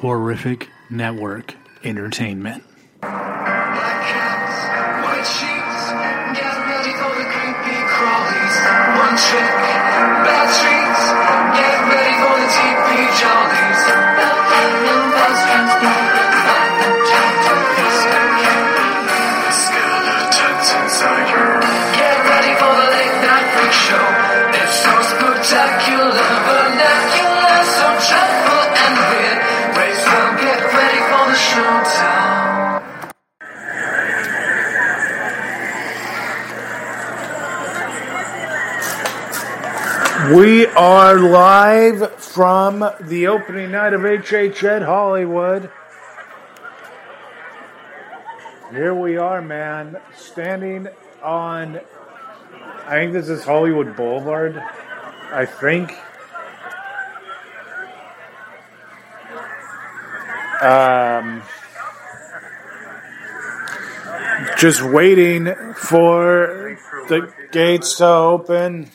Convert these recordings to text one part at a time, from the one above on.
Horrific Network Entertainment. Black cats, We are live from the opening night of HHN Hollywood. Here we are, man, standing on, I think this is Hollywood Boulevard. I think. Um, just waiting for the gates to open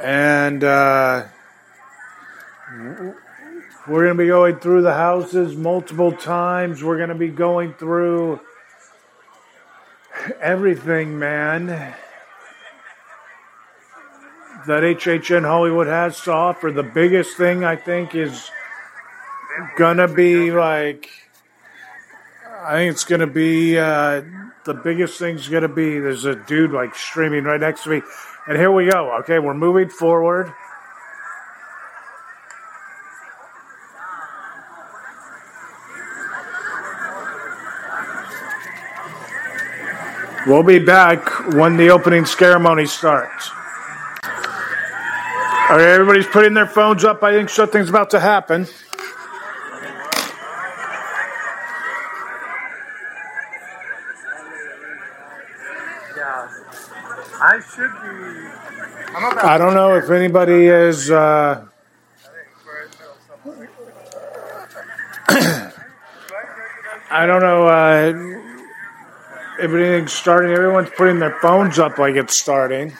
and uh, we're going to be going through the houses multiple times. We're going to be going through everything, man, that HHN Hollywood has to offer. The biggest thing I think is going to be like, I think it's going to be, uh, the biggest thing's going to be there's a dude like streaming right next to me. And here we go. Okay, we're moving forward. We'll be back when the opening ceremony starts. All right, everybody's putting their phones up. I think something's about to happen. Yeah. I should I don't know if anybody is. Uh, I don't know uh, if anything's starting. Everyone's putting their phones up like it's starting.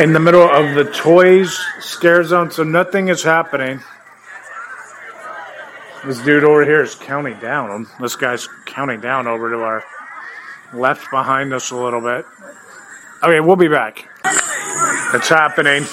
In the middle of the toys scare zone, so nothing is happening. This dude over here is counting down. This guy's counting down over to our left behind us a little bit. Okay, we'll be back. It's happening.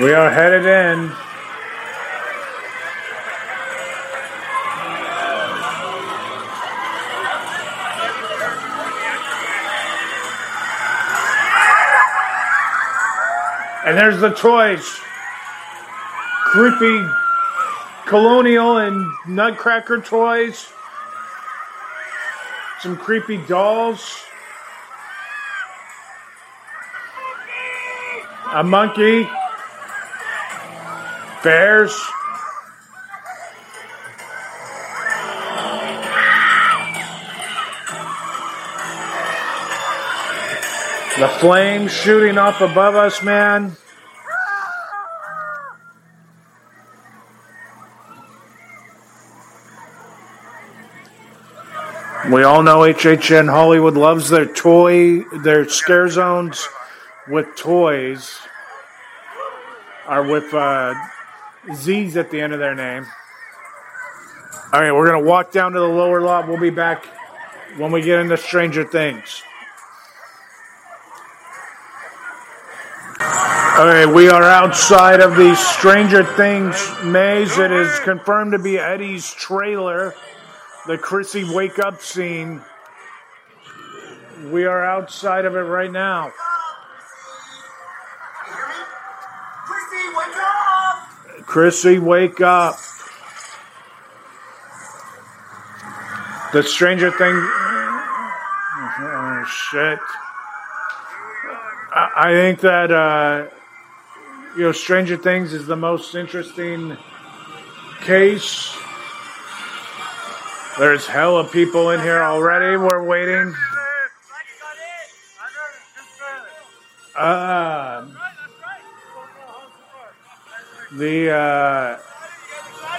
We are headed in. And there's the toys. Creepy colonial and nutcracker toys. Some creepy dolls. A monkey. Bears. The flames shooting off above us, man. We all know HHN Hollywood loves their toy, their scare zones with toys, are with uh, Z's at the end of their name. All right, we're going to walk down to the lower lot. We'll be back when we get into Stranger Things. All right, we are outside of the Stranger Things maze. It is confirmed to be Eddie's trailer. The Chrissy wake up scene We are outside of it right now. Chrissy, wake up. The Stranger Thing. Oh, shit. I, I think that, uh, you know, Stranger Things is the most interesting case. There's hella people in here already. We're waiting. Uh, the uh,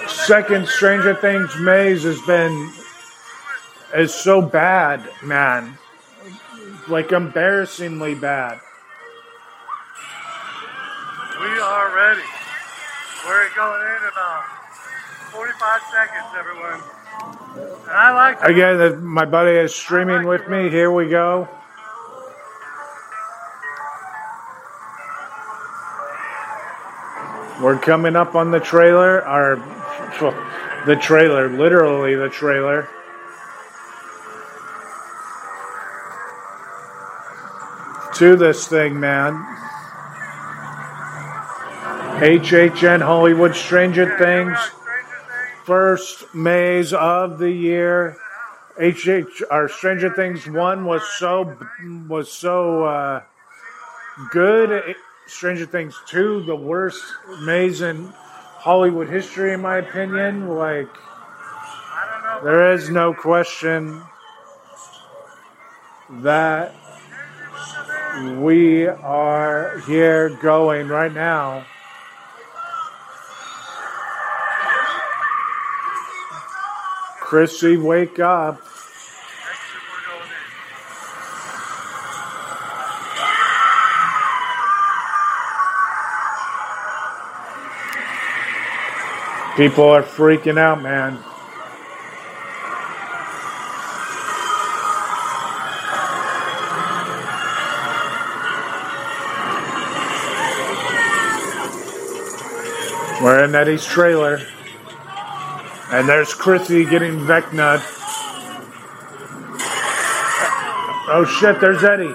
second Stranger Things maze has been is so bad, man. Like embarrassingly bad. We are ready. We're going in about 45 seconds, everyone. And I like Again, uh, my buddy is streaming with me. Here we go. We're coming up on the trailer. Our the trailer, literally the trailer. To this thing, man. HHN Hollywood Stranger Things first maze of the year. HH our Stranger Things one was so was so uh, good. Stranger Things two, the worst maze in Hollywood history, in my opinion. Like there is no question that we are here going right now. Chrissy, wake up. People are freaking out, man. We're in Eddie's trailer. And there's Chrissy getting Vecna. Oh shit, there's Eddie.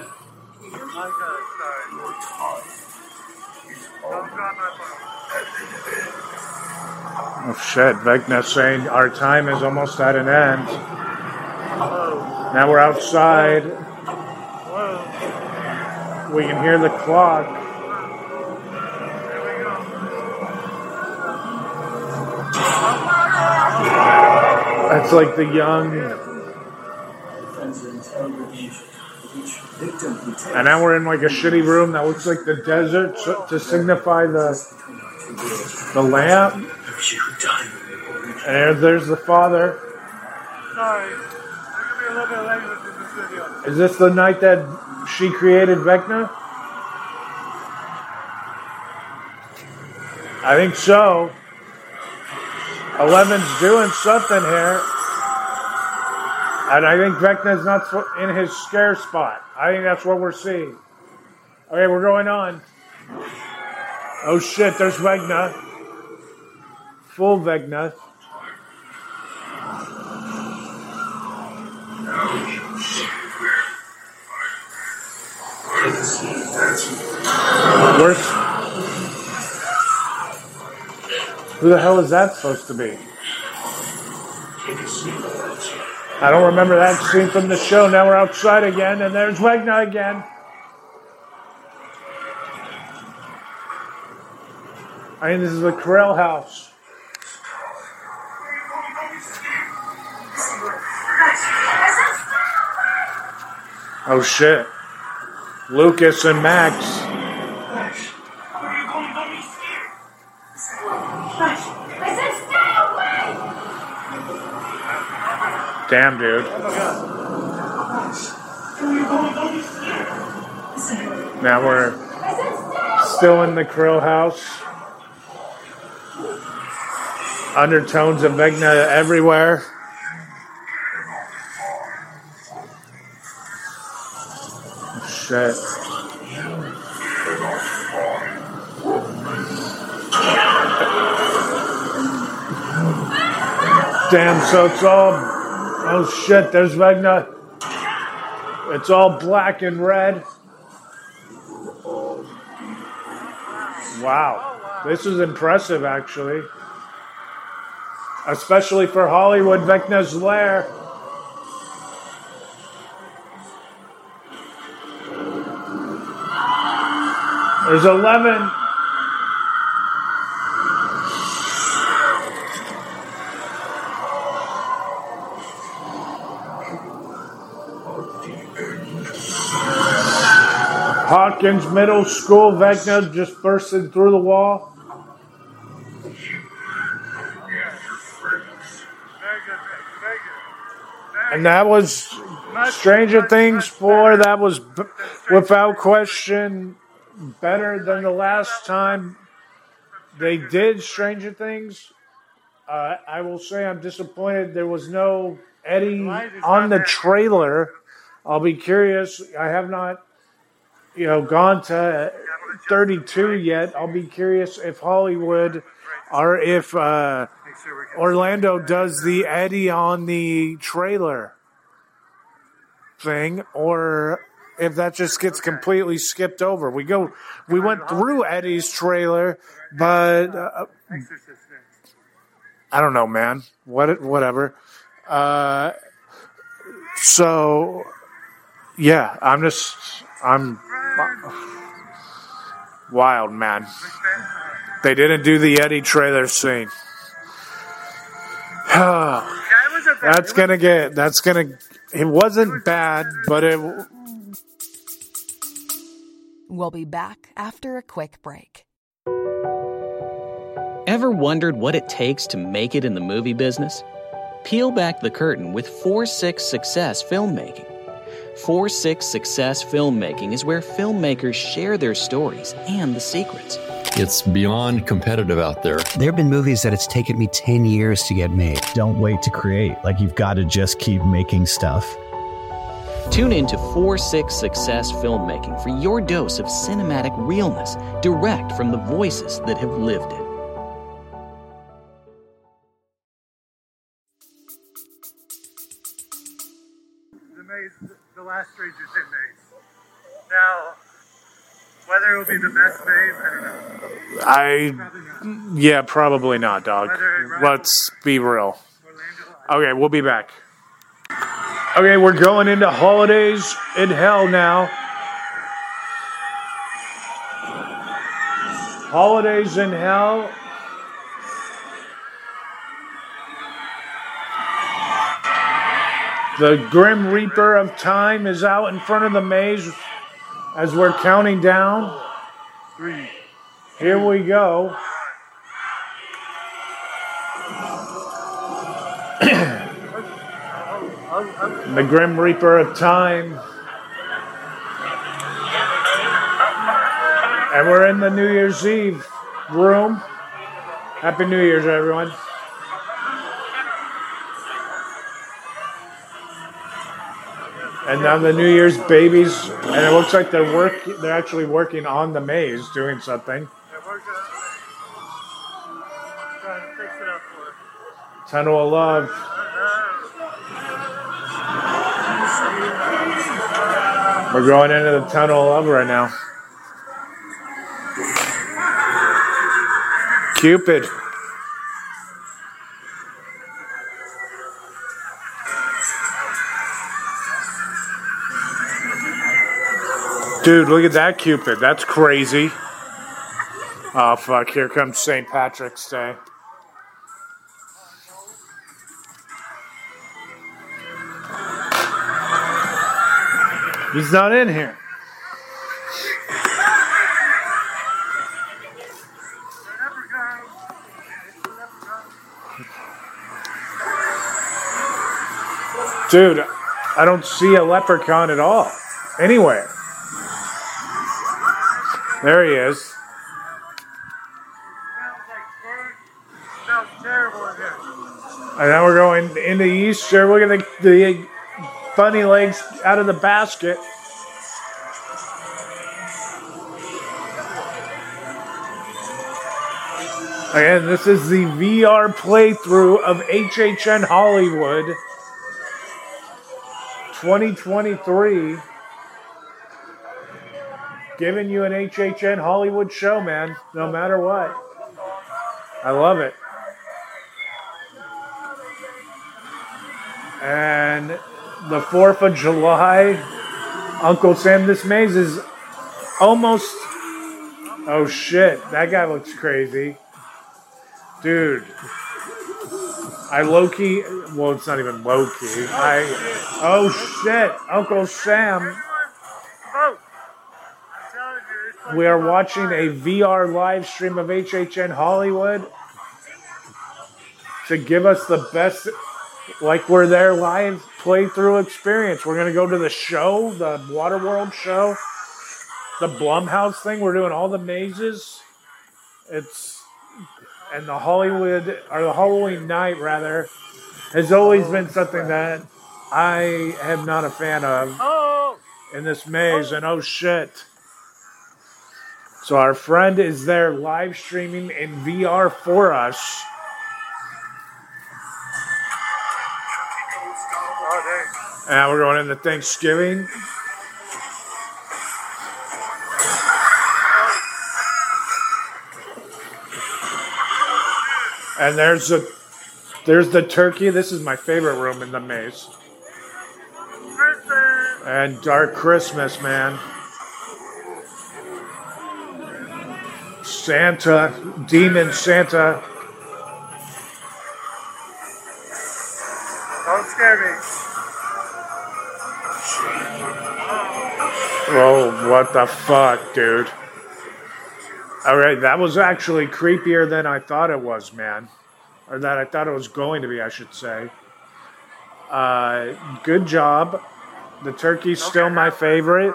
Shit, Vecna saying our time is almost at an end. Now we're outside. We can hear the clock. That's like the young. And now we're in like a shitty room that looks like the desert to signify the the lamp. And there- there's the father. Sorry. Going to be a little bit late with this video. Is this the night that she created Vecna? I think so. Eleven's doing something here. And I think Vecna's not in his scare spot. I think that's what we're seeing. Okay, we're going on. Oh shit, there's Vecna. Full Vecna. Who the hell is that supposed to be? I don't remember that scene from the show. Now we're outside again, and there's Wagner again. I mean, this is the Creel house. Oh shit. Lucas and Max. Damn, dude. Now we're still in the Creel house. Undertones of Vecna everywhere. Shit. Damn, so it's all. Oh shit, there's Vecna. It's all black and red. Wow. This is impressive, actually. Especially for Hollywood Vecna's Lair. There's 11. Hawkins Middle School, Vecna just bursting through the wall. And that was Stranger Things 4. That was without question better than the last time they did Stranger Things. Uh, I will say I'm disappointed there was no Eddie on the trailer. I'll be curious. I have not, you know, gone to 32 yet. I'll be curious if Hollywood or if uh, Orlando does the Eddie on the trailer thing, or if that just gets completely skipped over. We go, we went through Eddie's trailer, but uh. I don't know, man. What, whatever. Uh, so, yeah, I'm just, I'm wild, man. They didn't do the Eddie trailer scene. Yeah, it was a That's gonna get. That's gonna. It wasn't bad, but it. We'll be back after a quick break. Ever wondered what it takes to make it in the movie business? Peel back the curtain with 4 6 Success Filmmaking. 4 6 Success Filmmaking is where filmmakers share their stories and the secrets. It's beyond competitive out there. There have been movies that it's taken me 10 years to get made. Don't wait to create. Like you've got to just keep making stuff. Tune in to 4 6 Success Filmmaking for your dose of cinematic realness, direct from the voices that have lived it. The last Stranger Things maze. Now, whether it will be the best maze, I don't know. I. Probably not. Yeah, probably not, dog. Let's be real. Okay, we'll be back. Okay, we're going into holidays in hell now. Holidays in hell. The Grim Reaper of Time is out in front of the maze as we're counting down. Three. Here we go. the Grim Reaper of Time. And we're in the New Year's Eve room. Happy New Year's, everyone. And now the New Year's babies, and it looks like they're work. They're actually working on the maze, doing something. Tunnel of Love. We're going into the Tunnel of Love right now. Cupid. Dude, look at that Cupid. That's crazy. Oh, fuck. Here comes St. Patrick's Day. He's not in here. Dude, I don't see a leprechaun at all. Anywhere. There he is. Smells terrible in here. And now we're going into Easter. Look at the, the bunny legs out of the basket. Again, this is the VR playthrough of HHN Hollywood 2023. Giving you an HHN Hollywood show, man, no matter what. I love it. And the 4th of July, Uncle Sam This Maze is almost. Oh shit, that guy looks crazy. Dude. I low key. Well, it's not even low key. I. Oh shit, Uncle Sam. We are watching a VR live stream of HHN Hollywood to give us the best, like we're there live playthrough experience. We're gonna go to the show, the Waterworld show, the Blumhouse thing. We're doing all the mazes. It's and the Hollywood or the Halloween night rather has always been something that I am not a fan of oh! in this maze. And oh shit. So our friend is there live streaming in VR for us. And we're going into Thanksgiving. And there's a there's the turkey. This is my favorite room in the maze. And Dark Christmas, man. Santa, Demon Santa. Don't scare me. Oh, what the fuck, dude. All right, that was actually creepier than I thought it was, man. Or that I thought it was going to be, I should say. Uh, good job. The turkey's still my favorite.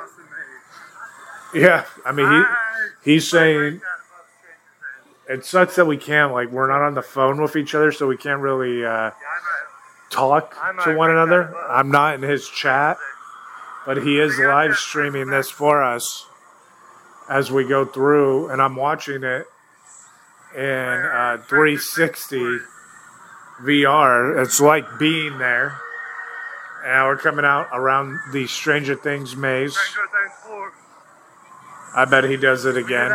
Yeah, I mean, he, he's saying it sucks that we can't, like, we're not on the phone with each other, so we can't really uh, talk to one another. I'm not in his chat, but he is live streaming this for us as we go through, and I'm watching it in uh, 360 VR. It's like being there. And we're coming out around the Stranger Things maze. I bet he does it again.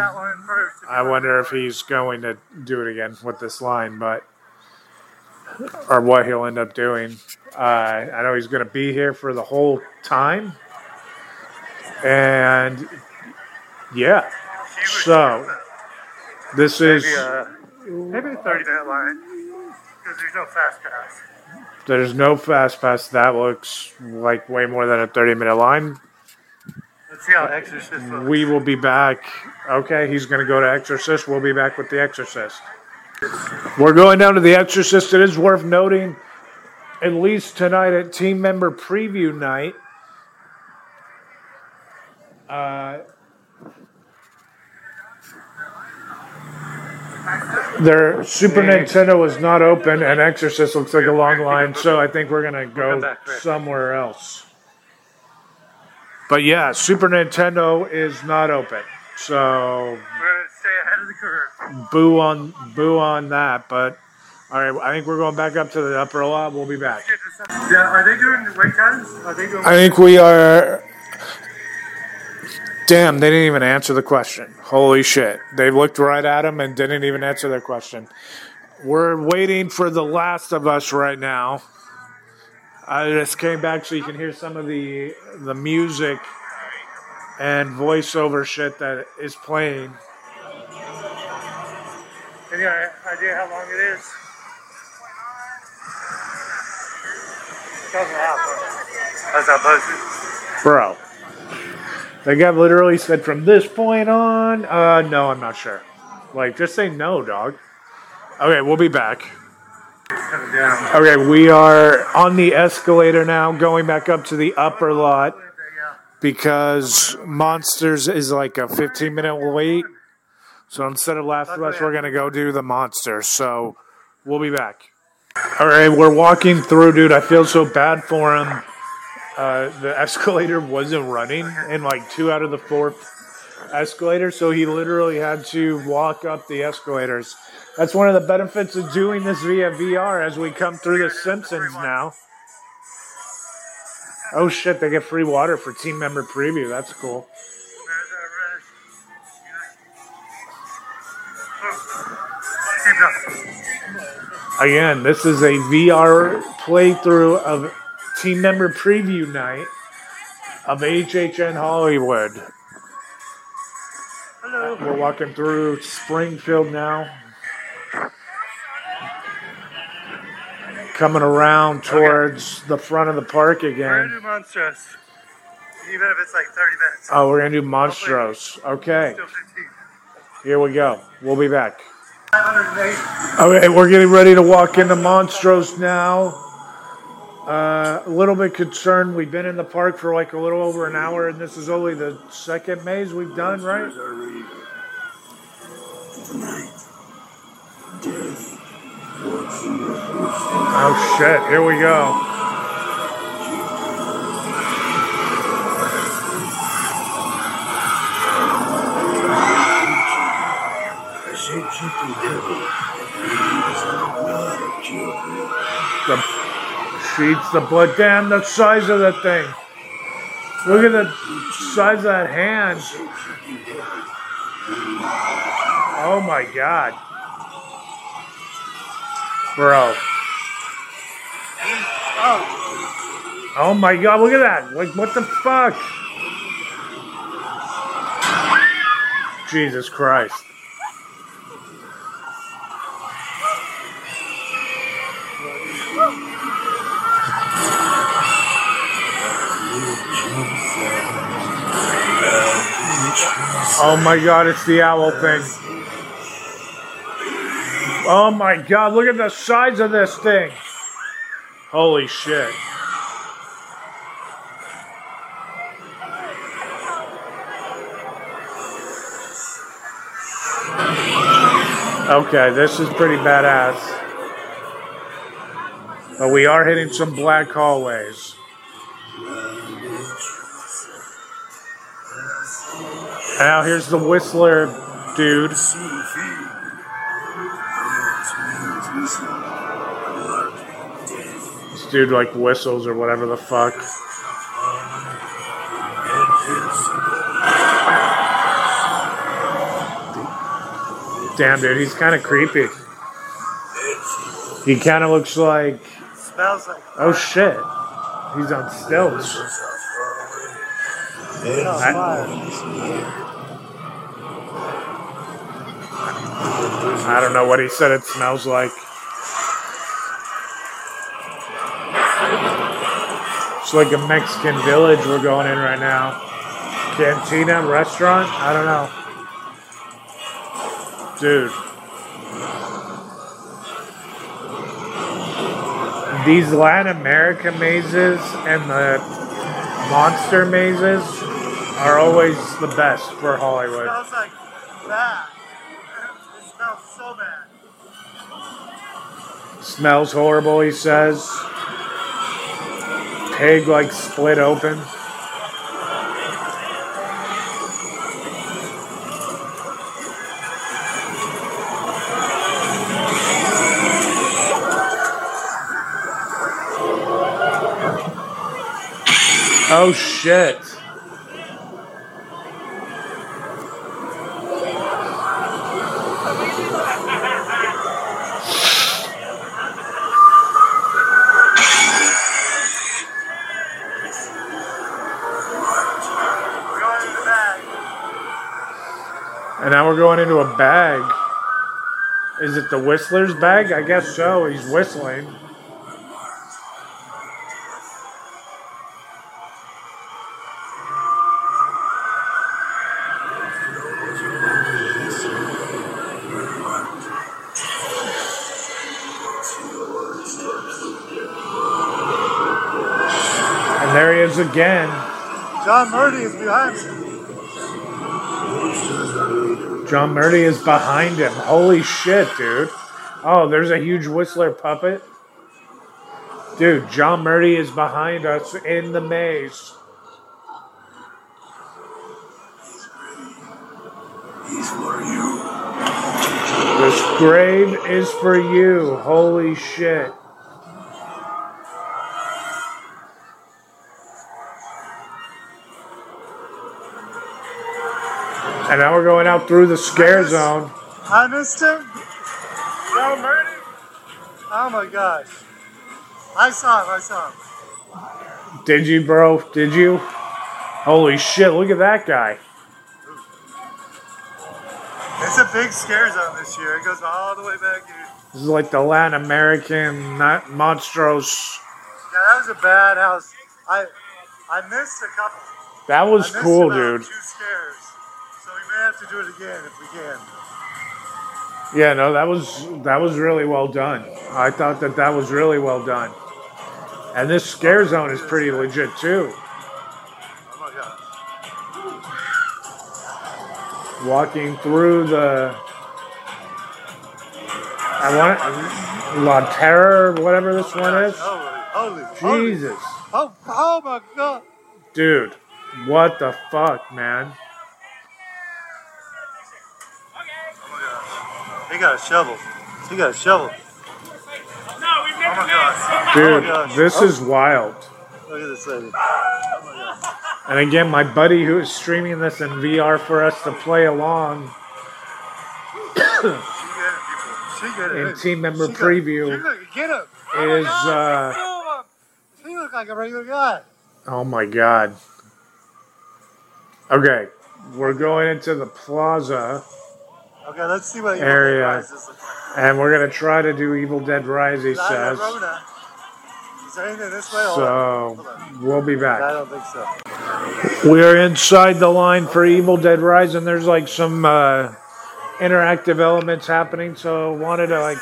I wonder if he's going to do it again with this line, but or what he'll end up doing. Uh, I know he's going to be here for the whole time, and yeah. So this is Maybe, uh, maybe a 30 minute line. Because there's no fast pass. there's no fast pass. That looks like way more than a 30 minute line. Let's see how Exorcist looks. We will be back. Okay, he's going to go to Exorcist. We'll be back with the Exorcist. We're going down to the Exorcist. It is worth noting, at least tonight at team member preview night. Uh, their Super Nintendo is not open, and Exorcist looks like a long line, so I think we're going to go somewhere else. But yeah, Super Nintendo is not open, so We're going to stay ahead of the curve. boo on boo on that. But all right, I think we're going back up to the upper lot. We'll be back. Yeah, are they doing the wait times? Are they doing I think we are. Damn, they didn't even answer the question. Holy shit. They looked right at him and didn't even answer their question. We're waiting for The Last of Us right now. I just came back so you can hear some of the the music and voiceover shit that is playing. Any idea how long it is? Doesn't have. How's that posted? Bro. The guy literally said from this point on, uh, no, I'm not sure. Like, just say no, dog. Okay, we'll be back. Okay, we are on the escalator now, going back up to the upper lot because Monsters is like a 15 minute wait. So instead of Last of Us, we're going to go do the Monster. So we'll be back. All right, we're walking through, dude. I feel so bad for him. Uh, the escalator wasn't running and like two out of the four escalators, so he literally had to walk up the escalators. That's one of the benefits of doing this via VR as we come through the Simpsons now. Oh shit, they get free water for team member preview. That's cool. Again, this is a VR playthrough of team member preview night of HHN Hollywood. Hello. We're walking through Springfield now. Coming around towards the front of the park again. We're gonna again. do Monstros. Even if it's like 30 minutes. Oh, we're gonna do Monstros. Okay, here we go. We'll be back. 508. Okay, we're getting ready to walk into Monstros now. Uh, a little bit concerned. We've been in the park for like a little over an hour, and this is only the second maze we've done, right? Oh shit! Here we go. The sheets, the blood. Damn, the size of the thing. Look at the size of that hand. Oh my god. Bro. Oh oh my god, look at that. Like, what the fuck? Jesus Christ. Oh my god, it's the owl thing. Oh my god, look at the size of this thing. Holy shit. Okay, this is pretty badass. But we are hitting some black hallways. Now here's the Whistler dude. Dude like whistles or whatever the fuck. Damn, dude, he's kind of creepy. He kind of looks like. Smells like. Oh shit. He's on stilts. I don't know what he said it smells like. It's like a Mexican village we're going in right now. Cantina, restaurant? I don't know. Dude. These Latin America mazes and the monster mazes are always the best for Hollywood. smells like bad. It smells so bad. Smells horrible, he says. Pig like split open. Oh shit. Going into a bag. Is it the Whistler's bag? I guess so. He's whistling. And there he is again. John Murdy is behind me. John Murdy is behind him. Holy shit, dude. Oh, there's a huge Whistler puppet. Dude, John Murdy is behind us in the maze. This grave is for you. Holy shit. And now we're going out through the scare zone. I missed him. Y'all murdered? Oh my gosh. I saw him. I saw him. Did you, bro? Did you? Holy shit, look at that guy. It's a big scare zone this year. It goes all the way back here. This is like the Latin American not monstros. Yeah, that was a bad house. I I missed a couple. That was cool, dude. Two scares. So we may have to do it again if we can. Yeah, no, that was that was really well done. I thought that that was really well done. And this scare zone is pretty legit too. Oh my god. Walking through the I want La Terror, whatever this one is. Holy, holy, Jesus, holy. Oh, oh my god. dude, what the fuck, man? He got a shovel. He got a shovel. Oh my god. Dude, oh my gosh. this Oh, is wild. Look at this lady. And again, my buddy who is streaming this in VR for us to play along She get it. in team member She got- preview she got- is uh Oh, He look like a regular guy. oh my god. Okay, we're going into the plaza Okay, let's see what area, Dead Rises looks like. and we're gonna try to do Evil Dead Rise. He says. Is there anything this way? Hold on. So we'll be back. I don't think so. We're inside the line for Evil Dead Rise, and there's like some uh, interactive elements happening. So I wanted to like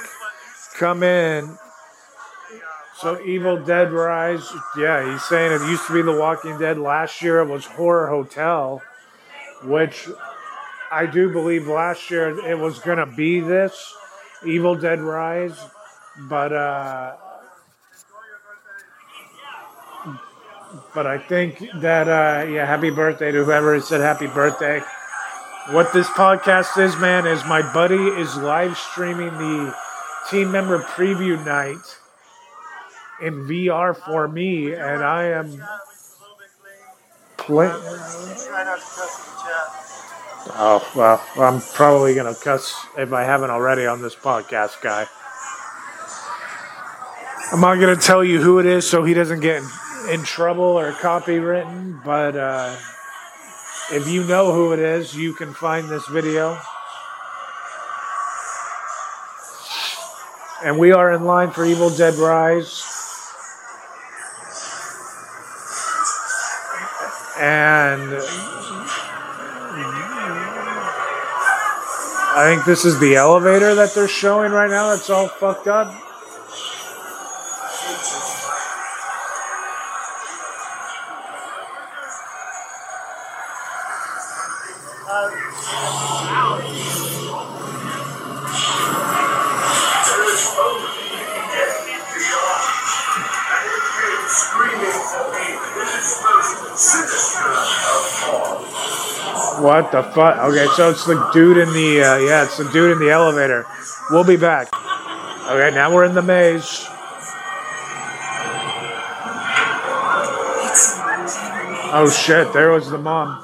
come in. So Evil Dead Rise, yeah, he's saying it used to be The Walking Dead. Last year it was Horror Hotel, which I do believe last year it was gonna be this Evil Dead Rise, but uh, but I think that uh, yeah, happy birthday to whoever said happy birthday. What this podcast is, man, is my buddy is live streaming the team member preview night in VR for me, and I am playing. To. Oh well, I'm probably gonna cuss if I haven't already on this podcast, guy. I'm not gonna tell you who it is so he doesn't get in trouble or copywritten, but uh, if you know who it is, you can find this video. And we are in line for Evil Dead Rise. And I think this is the elevator that they're showing right now that's all fucked up. What the fuck? Okay, so it's the dude in the uh, yeah, it's the dude in the elevator. We'll be back. Okay, now we're in the maze. Oh shit! There was the mom.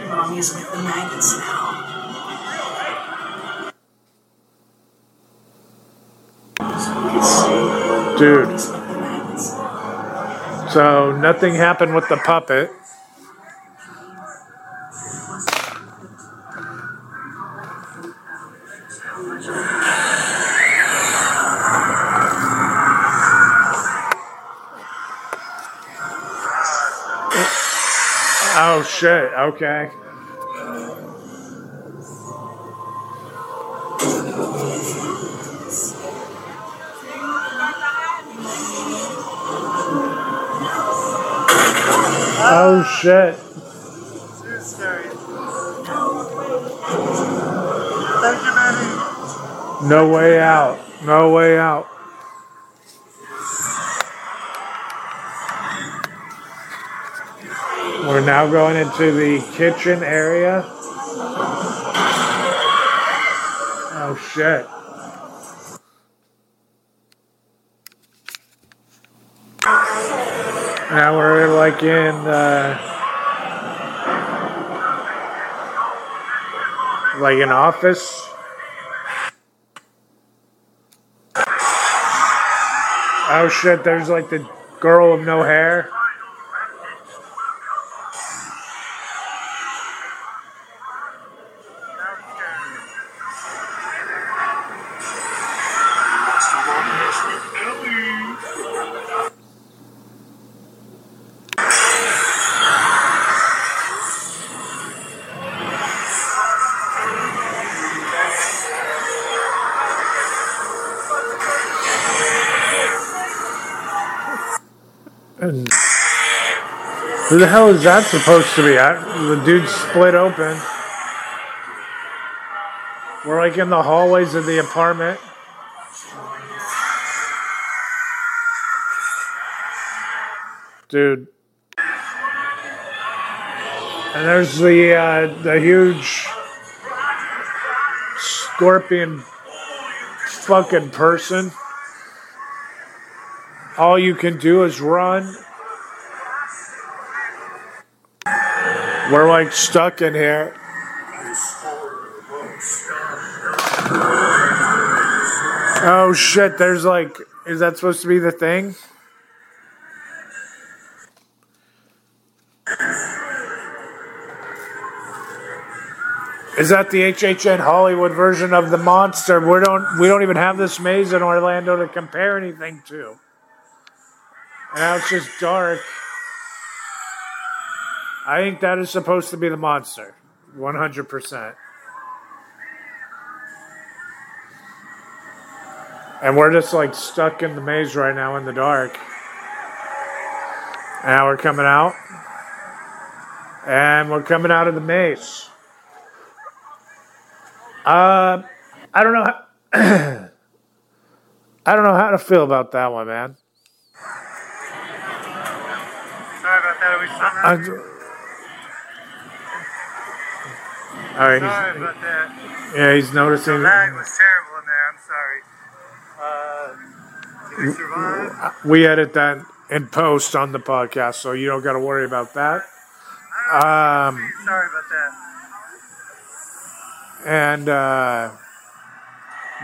Mommy's with the maggots now. Dude. So nothing happened with the puppet. Oh shit, okay. Oh shit. No way out. No way out. We're now going into the kitchen area. Oh shit. Now we're like in uh, Like an office. Oh shit, there's like the girl with no hair. The hell is that supposed to be? I, the dude split open. We're like in the hallways of the apartment. Dude. And there's the uh, the huge scorpion fucking person. All you can do is run. We're like stuck in here. Oh shit, there's like, is that supposed to be the thing? Is that the HHN Hollywood version of the monster? We don't we don't even have this maze in Orlando to compare anything to. And now it's just dark. I think that is supposed to be the monster. 100%. And we're just like stuck in the maze right now in the dark. And now we're coming out. And we're coming out of the maze. Uh, I don't know. How, I don't know how to feel about that one, man. Sorry about that. Are we still I, all right. Sorry about that. yeah, he's noticing. The lag was terrible in there. I'm sorry. Uh, did we survive? We edit that in post on the podcast, so you don't got to worry about that. Um, Sorry about that. and uh,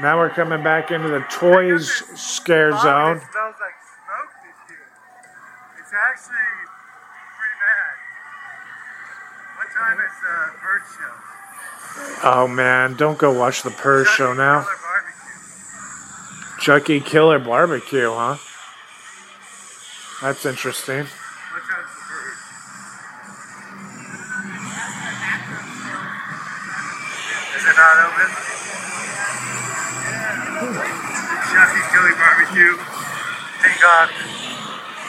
now we're coming back into the toys scare It zone. smells like smoke this year. It's actually pretty bad. What time is uh, Bird Show? Oh man, don't go watch the Purge show now. Chucky Killer Barbecue, huh? That's interesting. What time's the Bird? Is it not open? Chucky's Chili Barbecue. Peacock.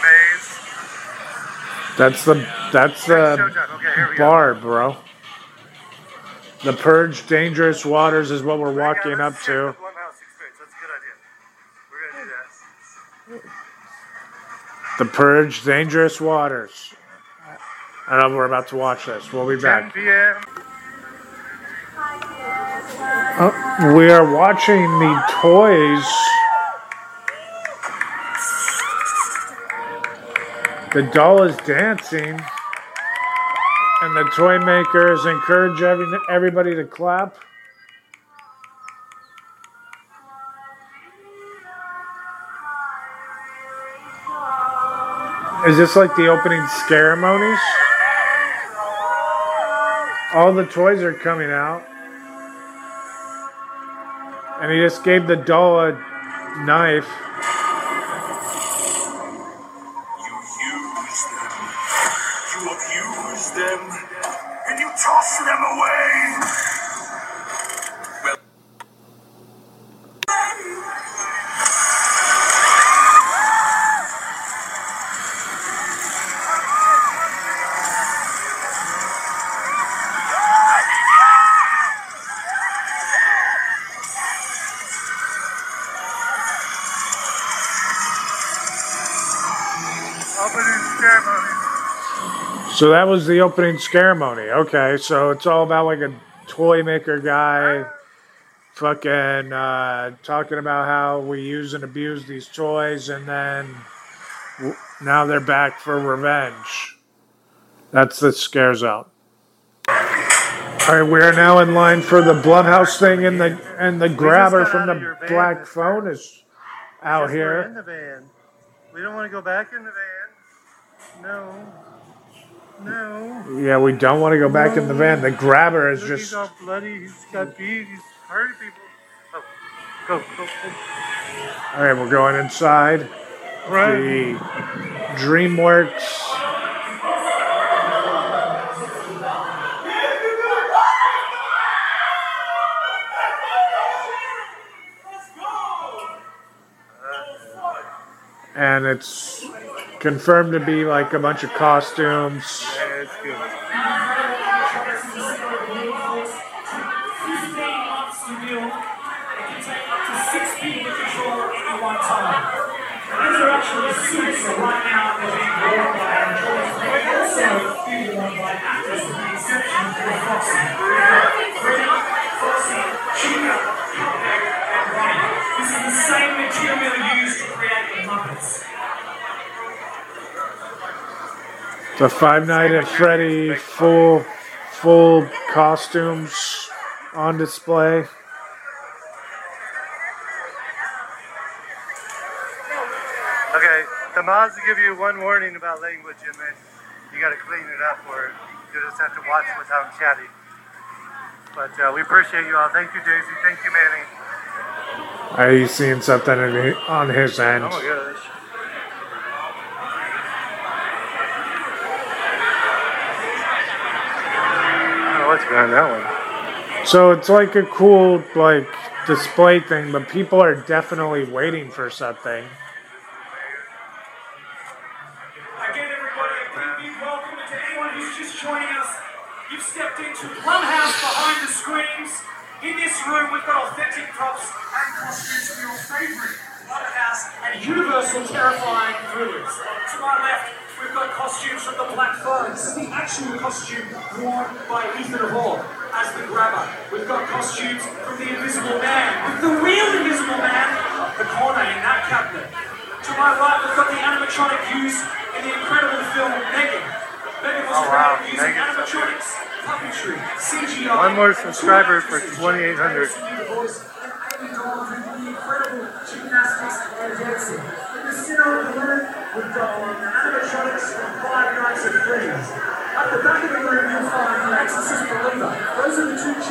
Maze. That's the that's the Okay, here we go. bar, bro. The Purge Dangerous Waters is what we're walking up to. Blumhouse experience. That's a good idea. We're gonna do that. The Purge Dangerous Waters. I know we're about to watch this. We'll be back. Oh, we are watching the toys. The doll is dancing, and the toy makers encourage every, everybody to clap. Is this like the opening ceremonies? All the toys are coming out. And he just gave the doll a knife. So that was the opening ceremony. Okay, so it's all about like a toy maker guy fucking uh, talking about how we use and abuse these toys, and then w- now they're back for revenge. That's the scare zone. All right, we are now in line for the Blumhouse thing, and the and the grabber from the black phone is out we're in here. the van. We don't want to go back in the van. No. No. Yeah, we don't want to go back in the van. The grabber is Look, just He's all bloody. He's got beat. He's hurting people. Oh, go, go, go. all right. We're going inside Right. the DreamWorks. And it's confirmed to be like a bunch of costumes. Yeah, The Five Night at Freddy full full costumes on display. Okay, the mods will give you one warning about language and then you got to clean it up or you just have to watch what's how I'm chatty. But uh, we appreciate you all. Thank you, Daisy. Thank you, Manny. Are you seeing something in on his end? Oh my gosh. Behind that one. So it's like a cool like display thing, but people are definitely waiting for something. Welcome to anyone who's just joining us. You've stepped into behind the screens. In this room, we've got authentic props and costumes your favorite Blumhouse and Universal terrifying thrillers. To my left, we've got costumes from the Black is the actual costume worn by Ethan Hawke as the grabber. We've got costumes from the Invisible Man, with the real Invisible Man, the corner in that cabinet. To my right, we've got the animatronic used in the incredible film M3GAN. M3GAN was Oh, wow. created using Megan's animatronics, puppetry, CGI. One more subscriber for two 2,800.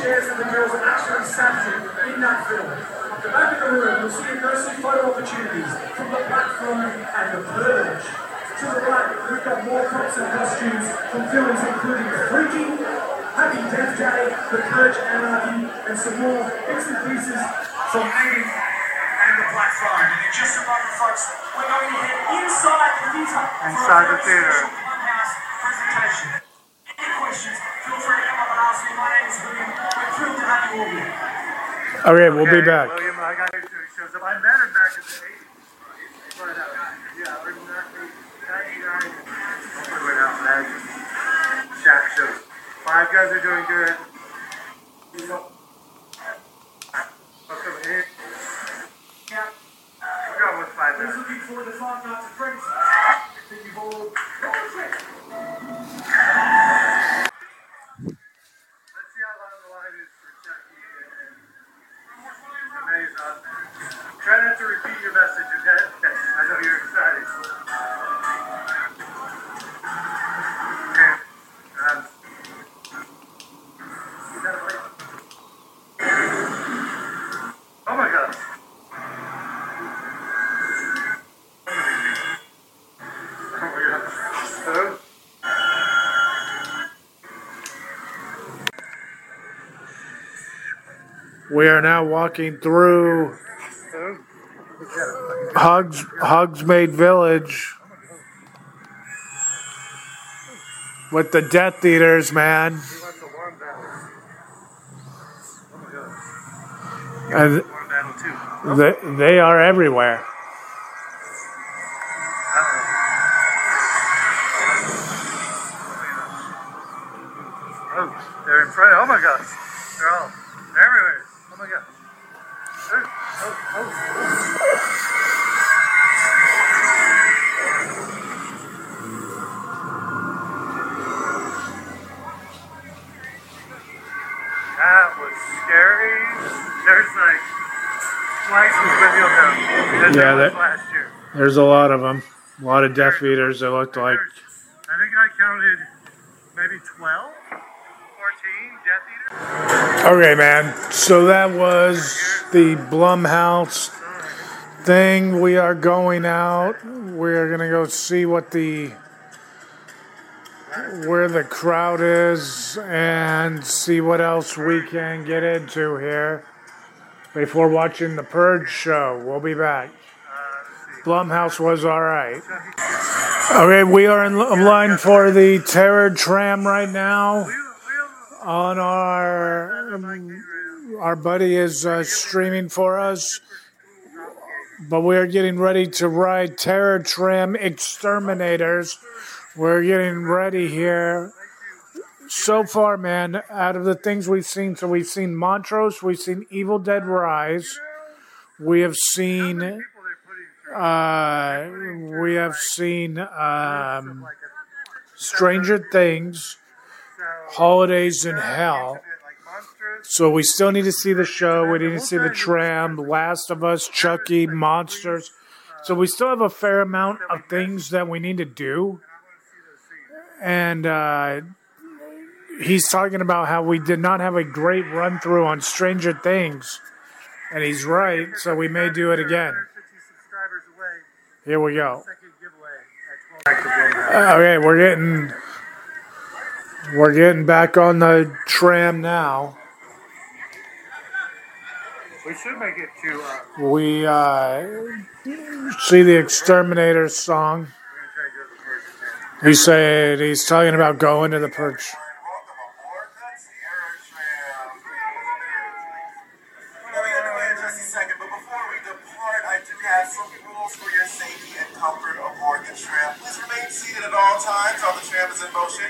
Are the two chairs that the girls actually sat in in that film. At the back of the room, you'll see immersive photo opportunities from the Platform and the Purge. To the right, we've got more props and costumes from films including Freaky, Happy Death Day, The Purge Anarchy, and some more bits and pieces from M3GAN and the Black Phone. And in just a moment, folks, we're going to head inside the theater for Inside the theater. presentation. Any questions, feel free to come up and ask me. My name is William. We're thrilled to have you all here. All right, we'll be back. William, I got it. It shows up. I met him back in the 80s. But, uh, yeah, or 99. We're going out back. Shaq shows. Five guys are doing good. You know. Welcome in. Yeah. We're five Who's minutes. looking forward to Five Nights at Freddy's? Think you've all Let's see how long the line is for Chucky and and Amazon. Try not to repeat your message, okay? I know you're excited. Okay. Um. Oh my god. Oh my god. Hello? We are now walking through Hugs Hogsmeade Village with the Death Eaters, man. And they, they are everywhere. Oh, they're in front. Oh my gosh. They're all they're everywhere. Oh my god. That was scary. There's like slices video cones. Yeah, that, last year. there's a lot of them. A lot of Death Eaters. It looked like. I think I counted maybe 12, 14 Death Okay, man. So that was the Blumhouse thing. We are going out. We're gonna go see what the where the crowd is and see what else we can get into here before watching the Purge show. We'll be back. Blumhouse was all right. Okay, we are in line for the Terror Tram right now. On our um, our buddy is uh, streaming for us, but we are getting ready to ride Terror Tram Exterminators. We're getting ready here. So far, man, out of the things we've seen, so we've seen Monstrous, we've seen Evil Dead Rise, we have seen uh, we have seen um, Stranger Things, Holidays in Hell. So we still need to see the show. We need to see the tram, Last of Us, Chucky, Monsters. So we still have a fair amount of things that we need to do. And uh, he's talking about how we did not have a great run through on Stranger Things. And he's right, so we may do it again. Here we go. Okay, we're getting we're getting back on the tram now. We should make it to. Uh, We uh, see the Exterminator song. He said he's talking about going to the purge. just a second, but before we depart, I do have some rules for your safety and comfort aboard the tram. Please remain seated at all times while the tram is in motion.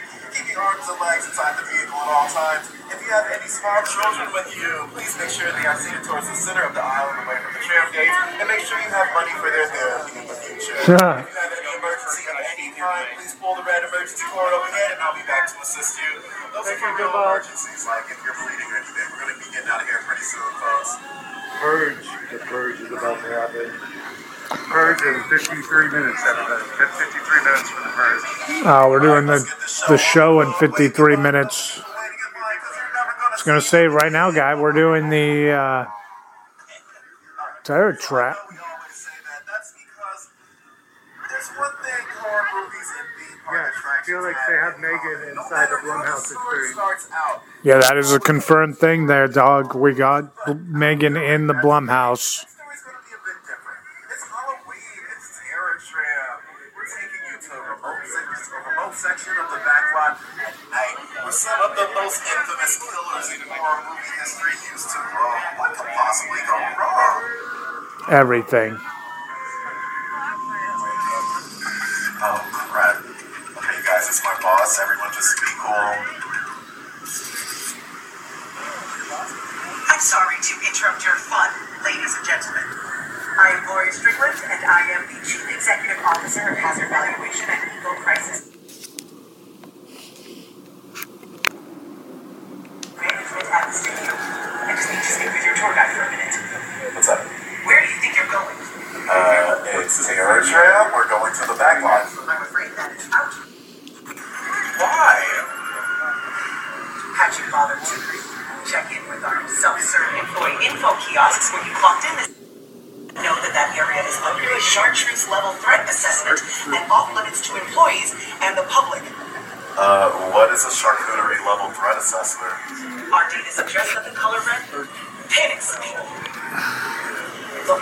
Keep your arms and legs inside the vehicle at all times. If you have any small children with you, please make sure they are seated towards the center of the aisle and away from the tram gate, and make sure you have money for their therapy in the future. if you have any emergency of any kind, please pull the red emergency cord overhead, and I'll be back to assist you. Those are for real emergencies, like if you're bleeding or anything. We're going to be getting out of here pretty soon, folks. Purge. The Purge is about to happen. Purge in 53 minutes, everybody. 53 minutes for the Purge. Uh, we're doing the the show in 53 minutes. I was gonna say right now, guy, we're doing the uh, terror trap. There's one thing horror movies and Yeah, I feel like they have M3GAN inside the Blumhouse experience. Yeah, that is a confirmed thing there, dog. We got M3GAN in the Blumhouse. Some of the most infamous killers in horror movie history used to roam. What could possibly go wrong? Everything. Oh crap! Okay, guys, it's my boss. Everyone, just be cool. I'm sorry to interrupt your fun, ladies and gentlemen. I am Gloria Strickland, and I am the Chief Executive Officer of Hazard Valuation and Eco Crisis Management at the stadium. I just need to speak with your tour guide for a minute. What's up? Where do you think you're going? Tram. We're going to the backlot. I'm afraid that is out. Why? Had you bothered to check in with our self-serve employee info kiosks when you clocked in this know that that area is under a chartreuse level threat assessment and off limits to employees and the public. Uh, what is a charcuterie level threat assessment? Our data suggests that the color red panics people. Look,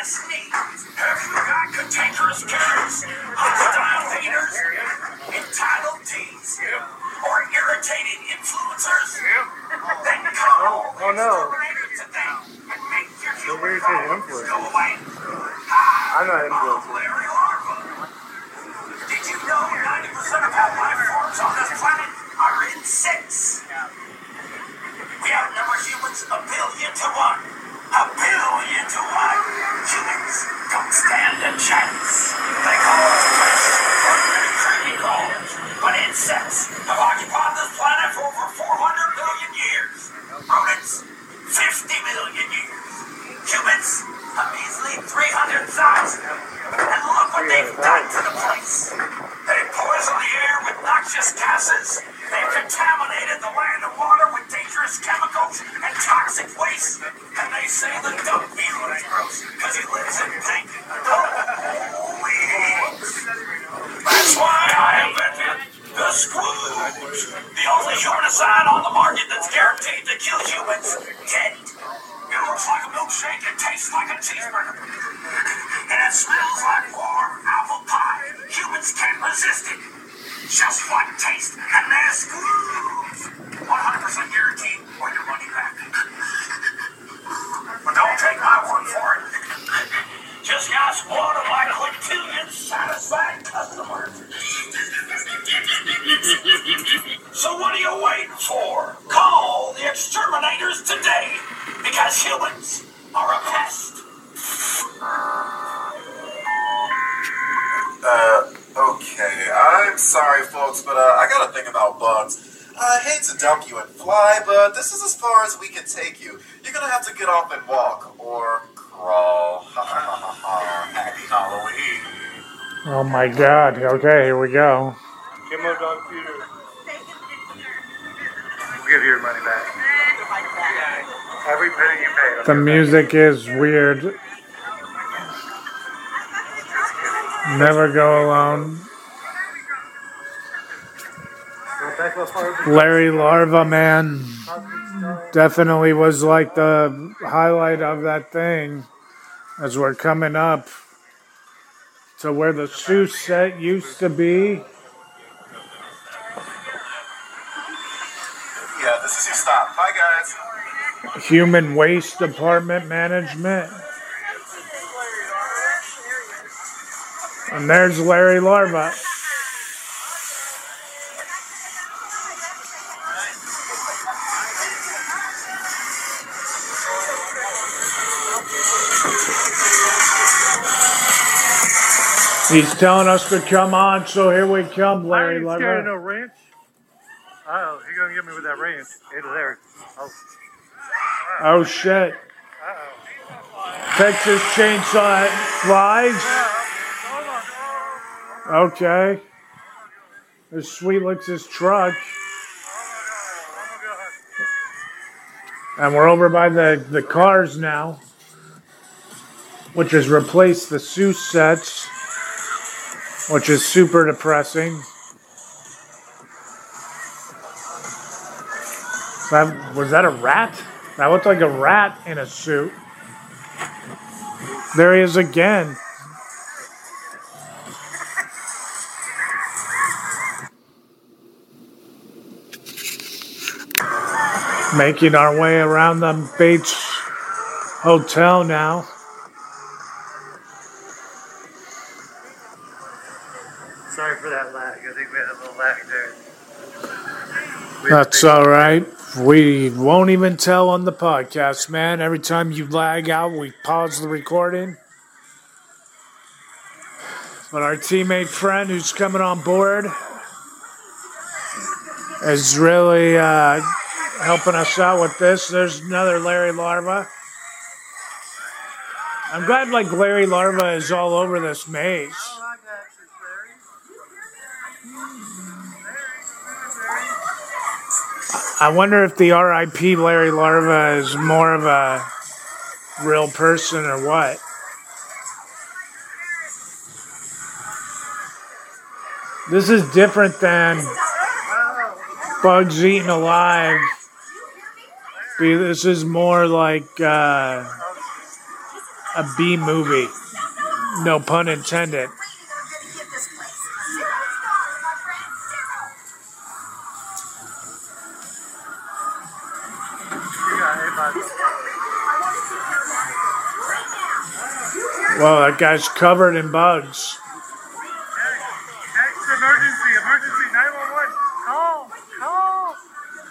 Have you got cantankerous carrots, hostile haters, entitled teens, or irritating influencers? Then come oh, oh no. today and make your human problems go away. I'm not ah, influenced. Did you know 90% of all life forms on this planet are insects? We outnumber humans a billion to one. A billion to one. Humans don't stand a chance. They call us places critical. But insects have occupied this planet for over 400 million years. Rodents, 50 million years. Humans, a measly 300,000. And look what they've done to the place. They poison the air with noxious gases. They've contaminated the land and water with dangerous chemicals and toxic waste. And they say the dung beetle is gross because he lives in pink. water. That's why I invented the Scrooge, the only herbicide on the market that's guaranteed to kill humans dead. It looks like a milkshake, it tastes like a cheeseburger, and it smells like warm apple pie. Humans can't resist it. Just one taste, and they're screwed. 100% guaranteed or your money back. But don't take my word for it. Can take you. You're gonna have to get off and walk, or crawl. Ha ha ha ha ha. Happy Halloween. Oh my god. Okay, here we go. Kimbo Dog Peter. We'll give you your money back. Every penny you paid. The music is weird. Never go alone. Larry Larva, man, definitely was like the highlight of that thing as we're coming up to where the Seuss set used to be. Yeah, this is your stop. Bye, guys. Human Waste Department Management. And there's Larry Larva. He's telling us to come on, so here we come, I Larry ain't scared of no ranch. Uh-oh, he gonna get me with that wrench. It's Larry. Oh, Oh shit. Texas Chainsaw flies. Okay. There's Sweet Licks' his truck. And we're over by the, the cars now, which has replaced the Seuss sets, which is super depressing. That, was that a rat? That looked like a rat in a suit. There he is again. Making our way around the Bates Motel now. That's all right. We won't even tell on the podcast, man. Every time you lag out, we pause the recording. But our teammate friend who's coming on board is really uh, helping us out with this. There's another Larry Larva. I'm glad like Larry Larva is all over this maze. I wonder if the RIP Larry Larva is more of a real person or what. This is different than Bugs Eaten Alive. This is more like uh, a B movie. No pun intended. Well, that guy's covered in bugs. Next emergency, emergency, 911. Call, call,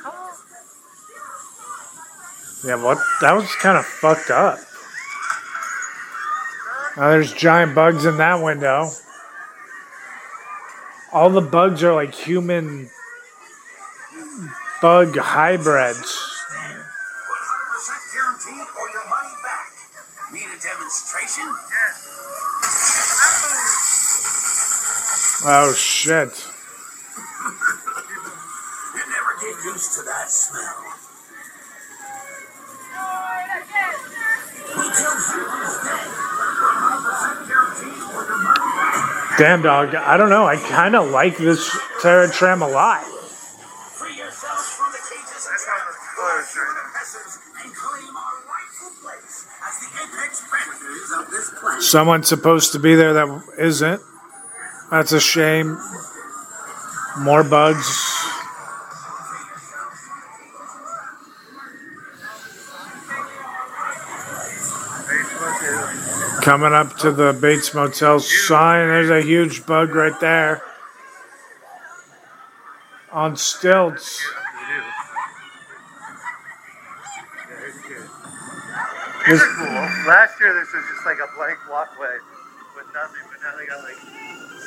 call. Yeah, what? That was kind of fucked up. Now there's giant bugs in that window. All the bugs are like human bug hybrids. Oh shit. you never get used to that smell. Damn dog, I don't know. I kind of like this Terror Tram a lot. Free yourselves from the cages oh, as Someone's supposed to be there that isn't. That's a shame. More bugs. Coming up to the Bates Motel sign, there's a huge bug right there. On stilts. Cool. Last year this was just like a blank walkway with nothing, but now they got like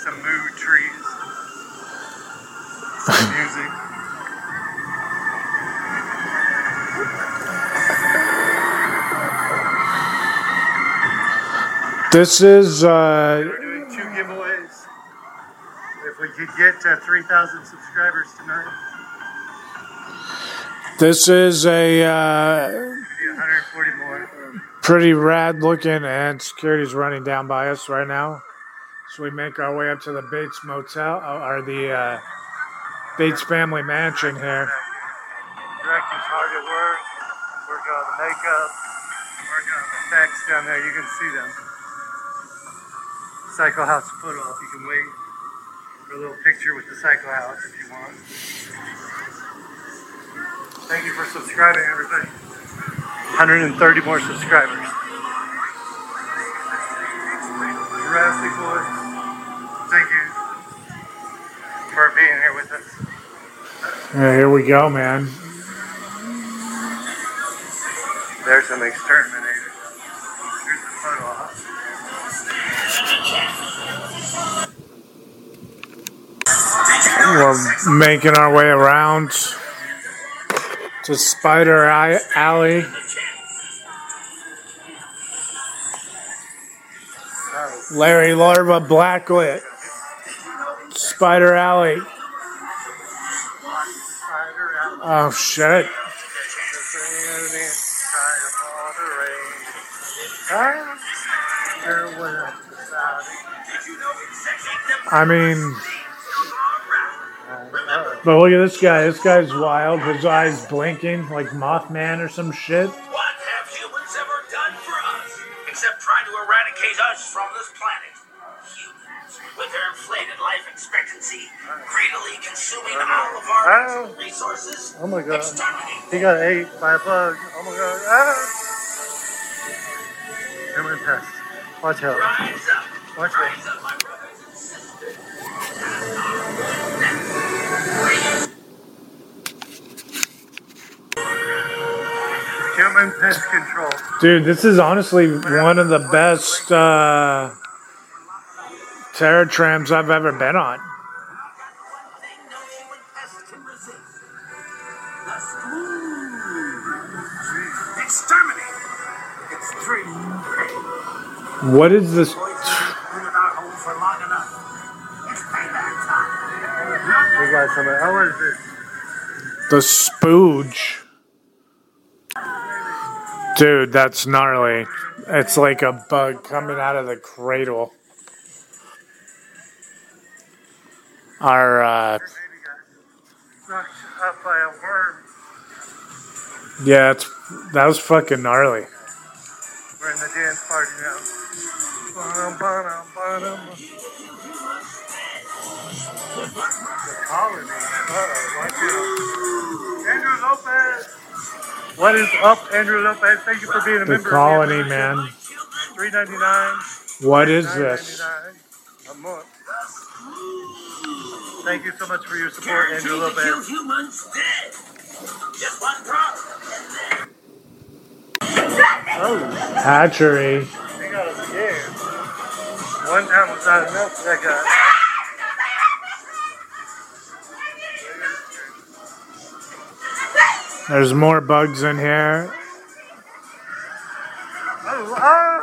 some mood trees, some music. This is uh, We're doing two giveaways. If we could get to 3,000 subscribers tonight, this is a uh, 140 more. pretty rad looking, and security's running down by us right now. So we make our way up to the Bates Motel uh, or the uh, Bates family mansion here. Director's hard at work, working on the makeup, working on the effects down there. You can see them. Psycho House photo op. You can wait for a little picture with the Psycho House if you want. Thank you for subscribing, everybody. 130 more subscribers. With us. Yeah, here we go, man. There's some exterminators. Here's the photo op. We're making our way around to Spider Alley. Larry Larva Blacklit. Spider Alley. Oh shit. I mean, but look at this guy. This guy's wild. His eyes blinking like Mothman or some shit. Greedily consuming all of our Ah. resources, Oh my god. He got ate by a bug. Oh my god. Ah! Human pest. Watch out. Rise up. Watch out. Rise up, my brothers and sisters. Human pest control. Dude, this is honestly one of the best uh, terror trams I've ever been on. What is this? The spooge. Dude, that's gnarly. It's like a bug coming out of the cradle. Our, uh, yeah, it's, that was fucking gnarly. We're in the dance party now. Ba-dum, ba-dum, ba-dum. The colony. Uh-oh, watch out. Andrew Lopez. What is up, Andrew Lopez? Thank you for being a member of The member. colony, man. Three ninety nine. What is this? A month. Thank you so much for your support, Andrew Guaranteed to kill Lopez. humans dead. Just one drop. Oh, Hatchery. he got scared. One time was not enough for that guy. There's more bugs in here. Oh, ah,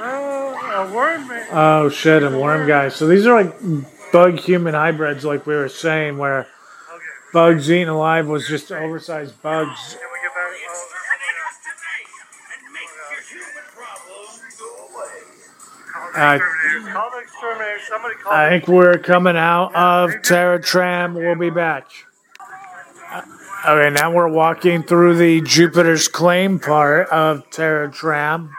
oh, a worm man. Oh shit, and worm guys. So these are like bug human hybrids, like we were saying, where bugs eaten alive was just oversized bugs. I, I think we're coming out of Terror Tram. We'll be back. Okay, now we're walking through the Jupiter's Claim part of Terror Tram.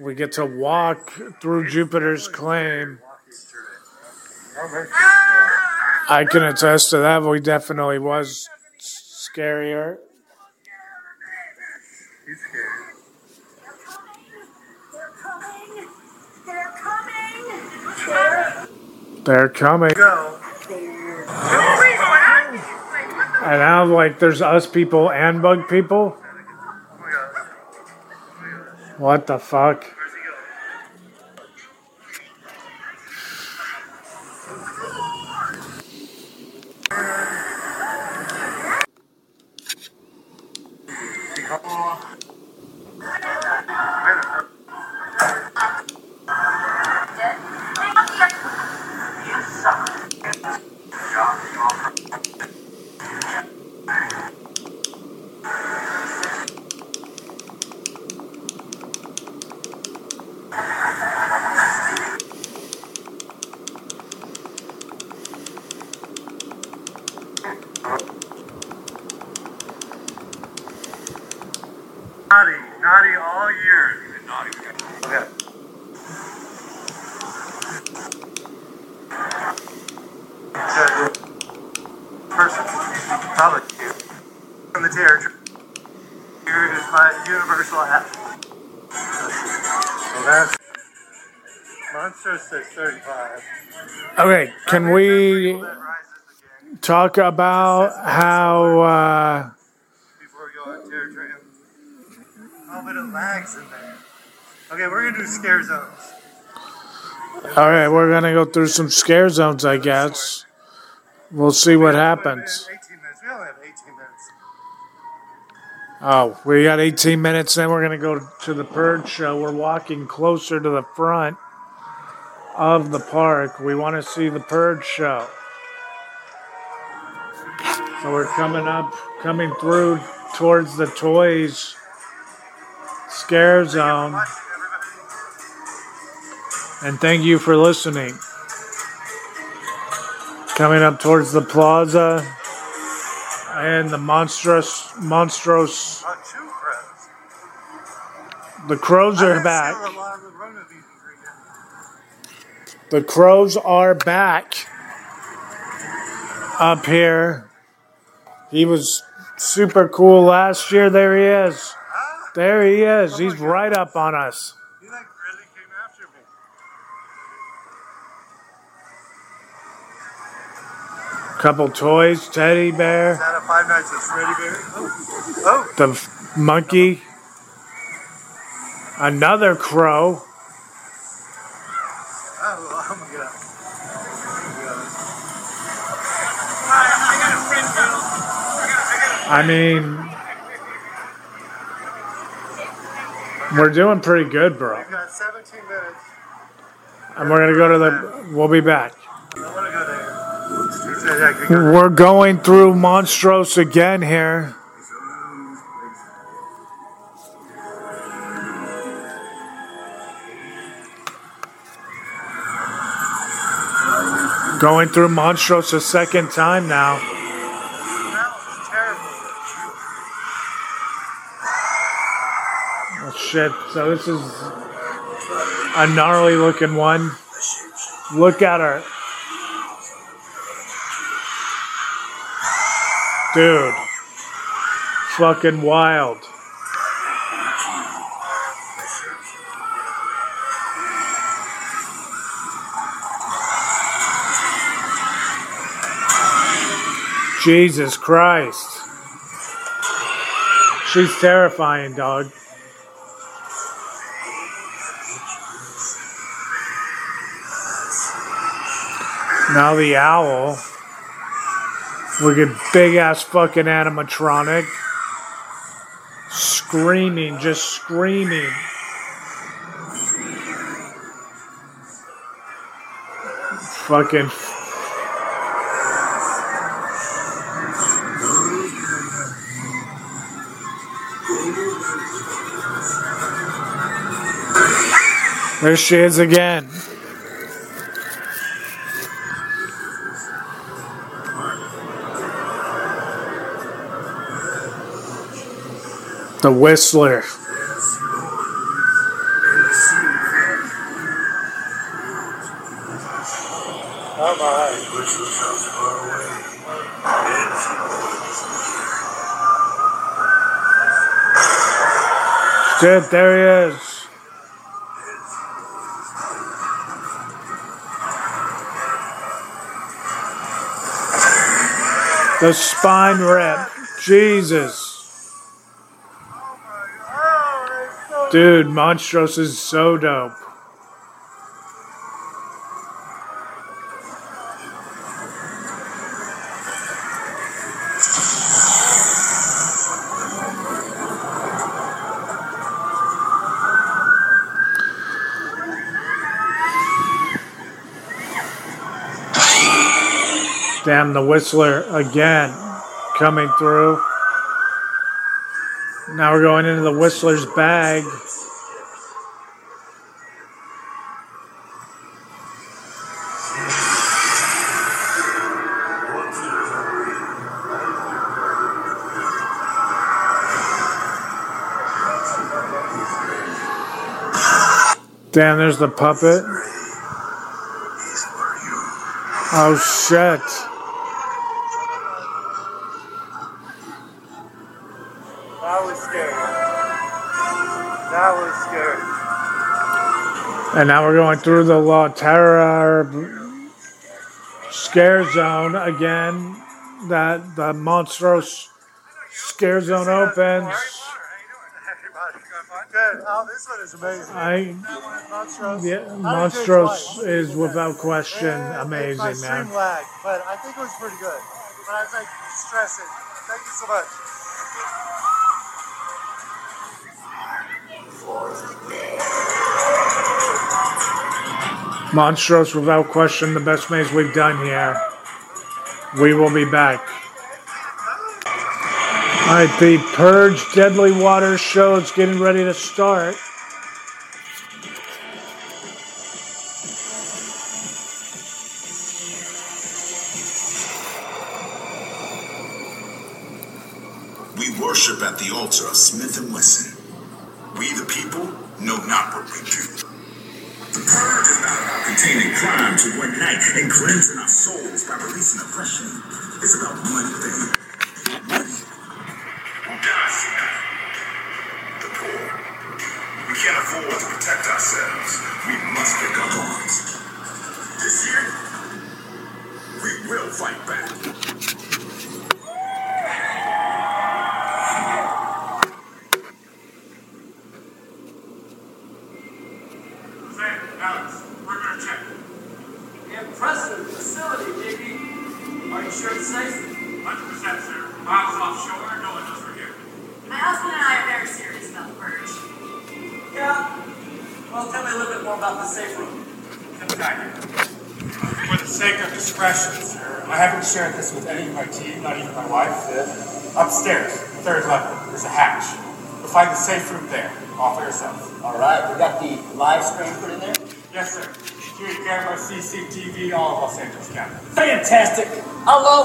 We get to walk through Jupiter's Claim. Ah! I can attest to that. We definitely was scarier. They're coming. Go. And now, like, there's us people and bug people. What the fuck? Naughty, naughty all year. Okay. So, person, public, from the territory. Here is my universal app. So that's Monster says 35. Okay, can we talk about how uh, People are going territory. Oh, but it lags in there. Okay, we're gonna do scare zones. All right, we're gonna go through some scare zones, I guess. We'll see what happens. 18 minutes. We only have 18 minutes. Oh, we got 18 minutes. Then we're gonna go to the Purge show. We're walking closer to the front of the park. We want to see the Purge show. So we're coming up, coming through towards the toys scare zone. And thank you for listening. Coming up towards the plaza and the monstrous, monstrous. The crows are back. steal a lot of the Rona beef ingredient. The crows are back up here. He was super cool last year. There he is. There he is. He's right up on us. He like really came after me. Couple toys, teddy bear, Is that a Five Nights at Freddy bear? Oh. oh. the f- monkey, another crow. I mean, we're doing pretty good, bro. We've got 17 minutes. And we're gonna go to the. We'll be back. I want to go there. He said, yeah, I could go We're going through Monstrous again here. Going through Monstrous a second time now. Shit. So this is a gnarly looking one. Look at her. Dude. Fucking wild. Jesus Christ. She's terrifying, dog. Now the owl. At big ass fucking animatronic. Screaming, just screaming. Fucking. There she is again. The Whistler. Oh. Good, there he is. The spine rip. Jesus. Dude, Monstrous is so dope. Damn, the Whistler again coming through. Now we're going into the Whistler's bag. Damn, there's the puppet. Oh shit. And now we're going through the La Terra scare zone again. That the Monstrous scare zone opens. Good. Oh, this one is amazing. I Monstrous. yeah, Monstrous is without question My amazing, man. lag, but I think it was pretty good. But I was like stressing. Thank you so much. Monstrous, without question, the best maze we've done here. We will be back. All right, the Purge Deadly Water show is getting ready to start.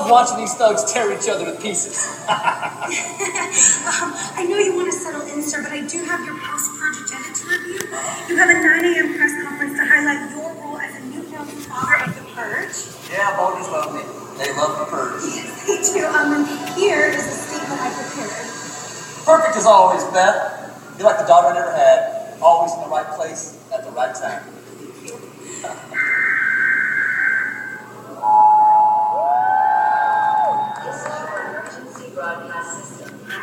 Love watching these thugs tear each other to pieces. um, I know you want to settle in, sir, but I do have your post-purge agenda to review. You have a 9 a.m. press conference to highlight your role as a new founding father of the purge. Yeah, voters love me. They love the purge. Me too. Um, here is a statement I prepared. Perfect as always, Beth. You're like the daughter I never had. Always in the right place at the right time.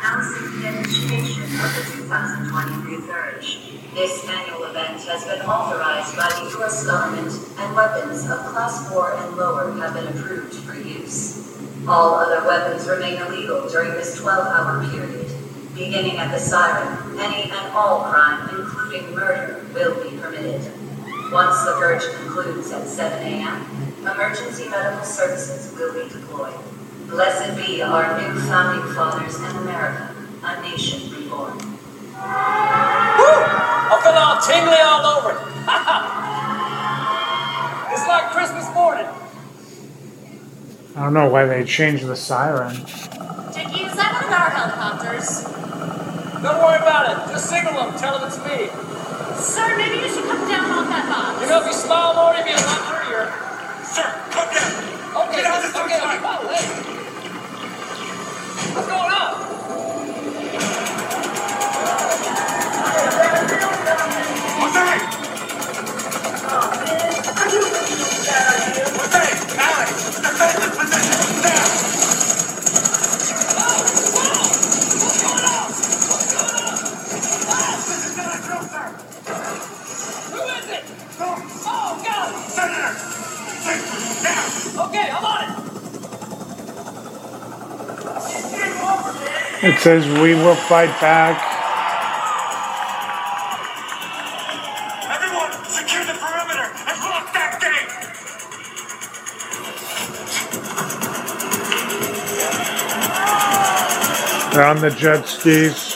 Announcing the initiation of the 2023 Purge. This annual event has been authorized by the U.S. government and weapons of Class 4 and lower have been approved for use. All other weapons remain illegal during this 12-hour period. Beginning at the siren, any and all crime, including murder, will be permitted. Once the purge concludes at 7 a.m., emergency medical services will be deployed. Blessed be our new founding fathers and America, a nation reborn. Woo! I feel all tingly all over. it's like Christmas morning. I don't know why they changed the siren. Dickie, is that one of our helicopters? Don't worry about it. Just signal them. Tell them it's me. Sir, maybe you should come down off that box. You know, if you smile more, you'd be a lot prettier. Sir, cut Oh, says we will fight back. Everyone, secure the perimeter and block that gate! They're on the jet skis.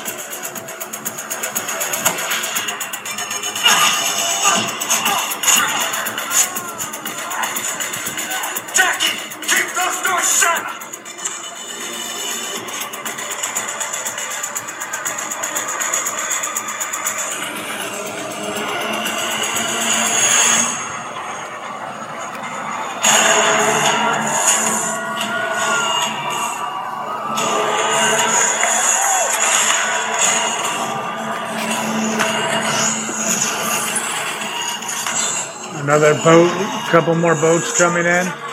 Couple more boats coming in.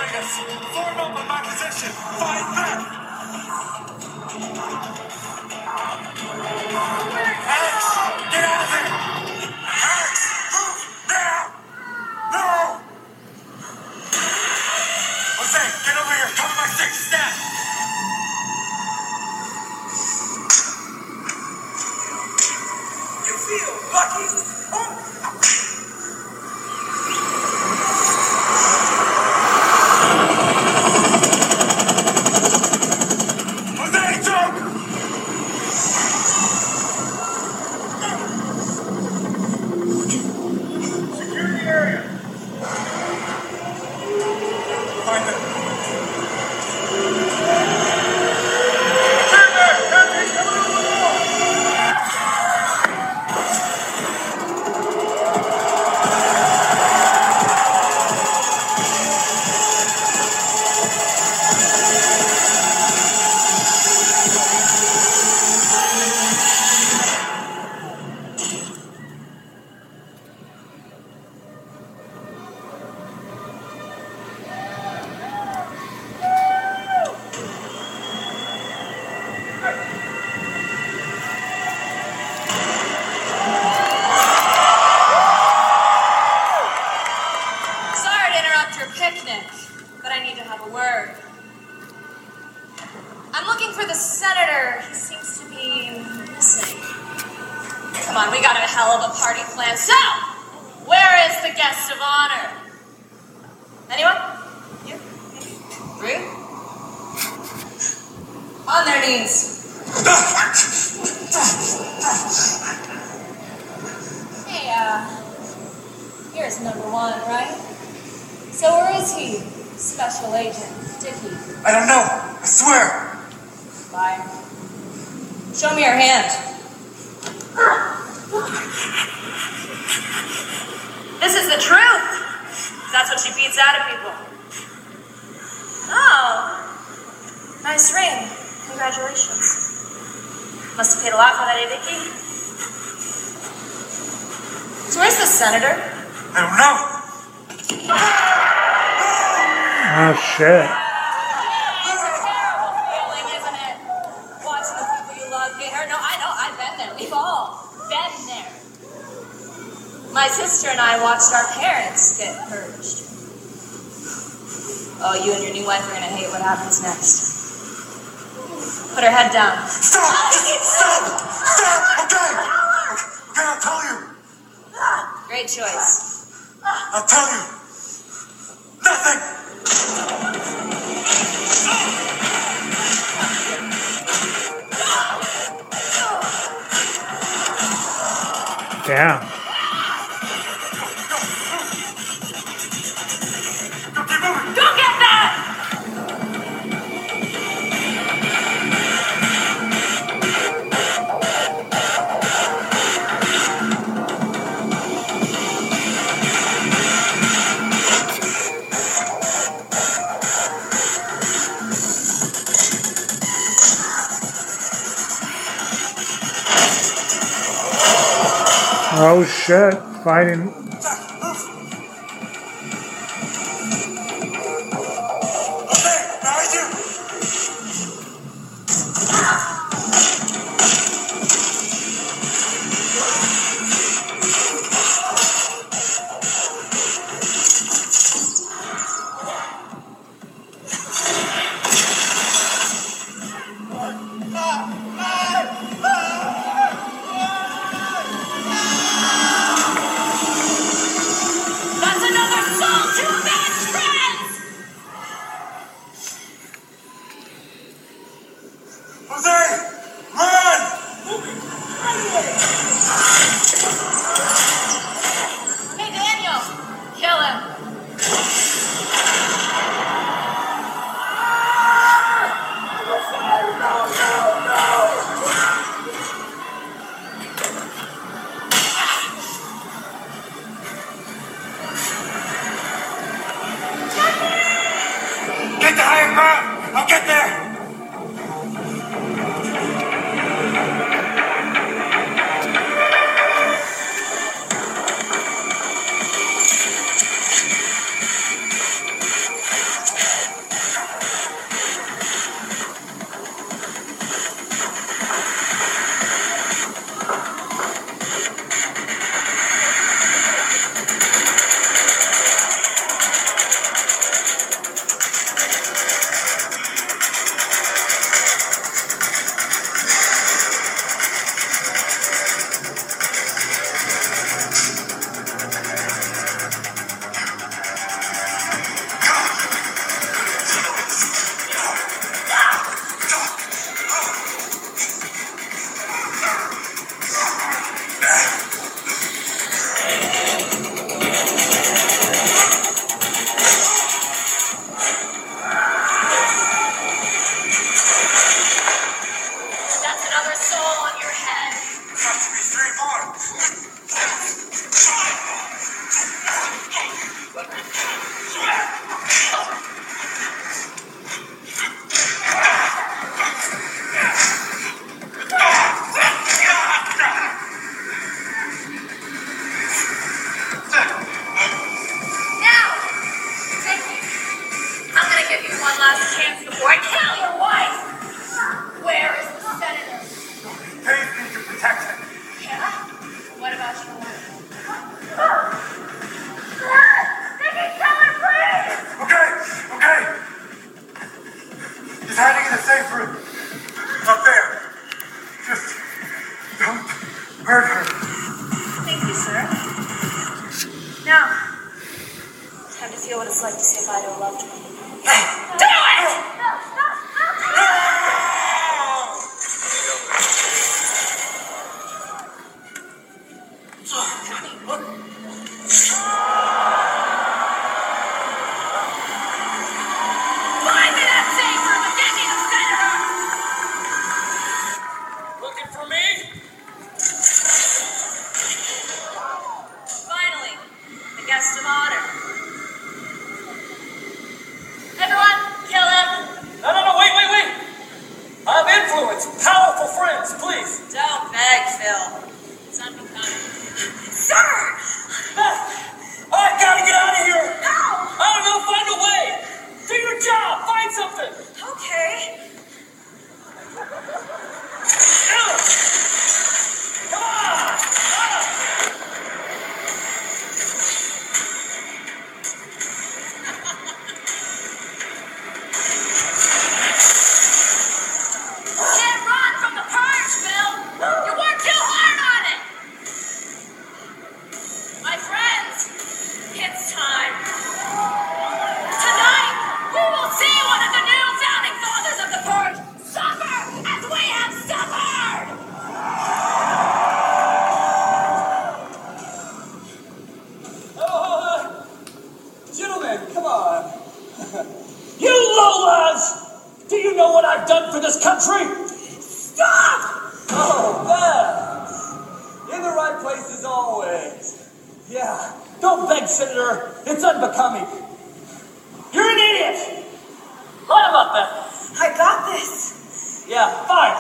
Hey, uh, here's number one, right? So where is he? Special Agent Dickie. I don't know. I swear. Liar. Show me your hand. This is the truth. That's what she beats out of people. Oh, nice ring. Congratulations. Must have paid a lot for that, eh, Dickie? So where's the senator? I don't know. Oh shit. It's a terrible feeling, isn't it? Watching the people you love get hurt. No, I know. I've been there. We've all been there. My sister and I watched our parents get purged. Oh, you and your new wife are gonna hate what happens next. Put her head down. Stop! Stop! Stop! Okay! Okay, I'll tell you. Great choice. I'll tell you. Nothing! Damn. Oh shit. Fighting. Yeah, fire!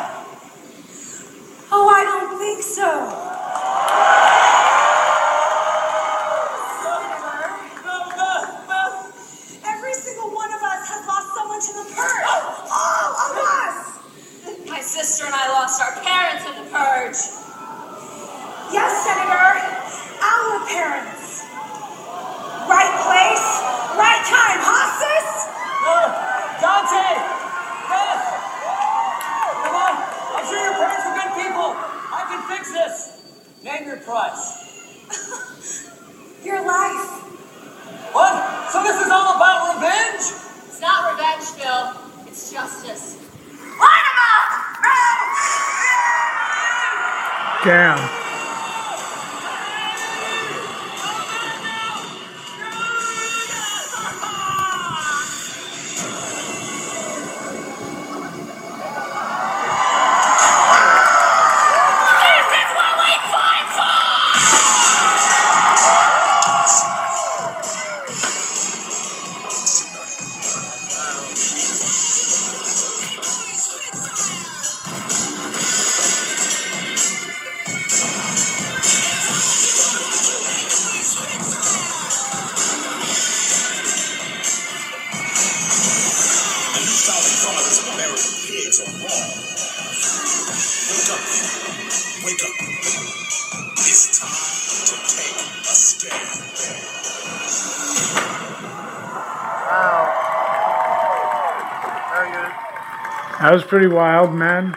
was pretty wild, man.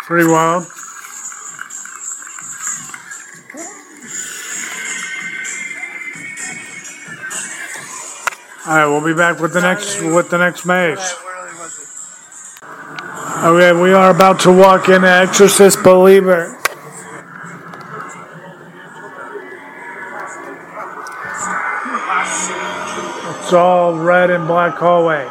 Pretty wild. All right, we'll be back with the next with the next maze. Okay, we are about to walk in Exorcist Believer. It's all red and black hallways.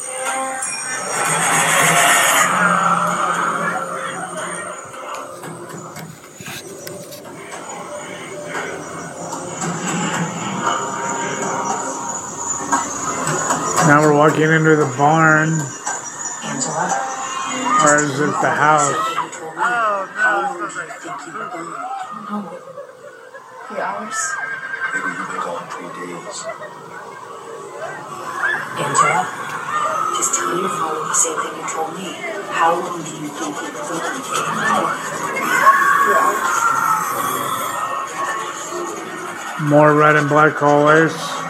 Now we're walking into the barn. Or is it the house? Oh, no. Three hours? Maybe you've been gone three days. Angela, just tell your father the same thing you told me. How long do you think he will be Three hours. More red and black hallways.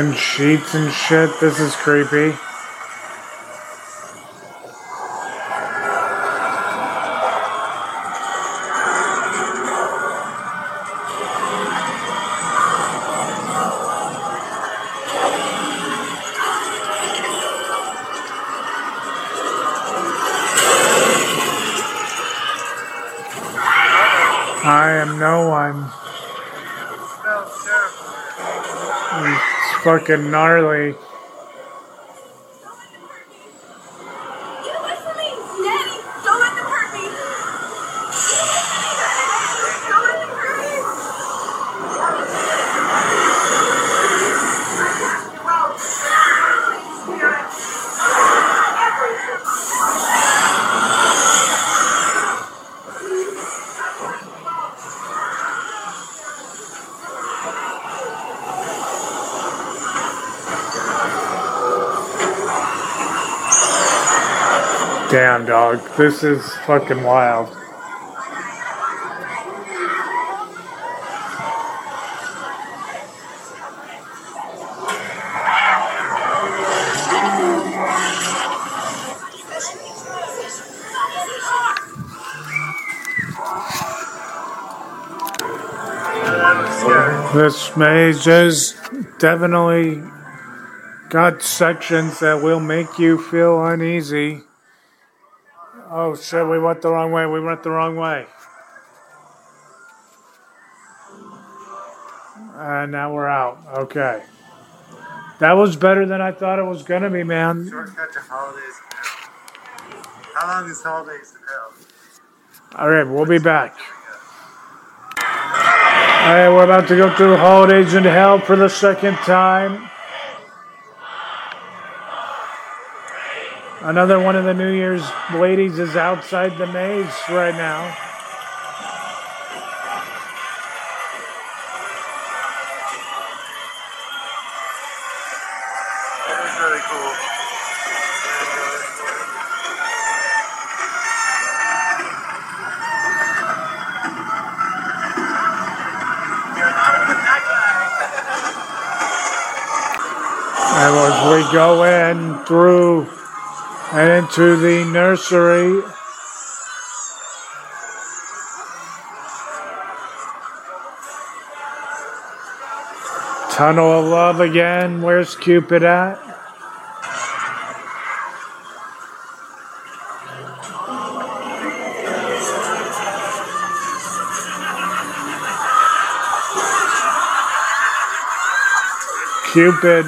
Again, sheets and shit. This is creepy. Fucking gnarly. Get away from me! Daddy, don't let them hurt me! Don't let them hurt me! Damn, dog. This is fucking wild. This maze is definitely got sections that will make you feel uneasy. Oh shit, we went the wrong way. We went the wrong way. And now we're out. Okay. That was better than I thought it was going to be, man. Shortcut to holidays. How long is holidays in hell? All right, we'll be back. All right, we're about to go through Holidays in Hell for the second time. Another one of the New Year's ladies is outside the maze right now. Go in through into the nursery, Tunnel of Love again. Where's Cupid at? Cupid.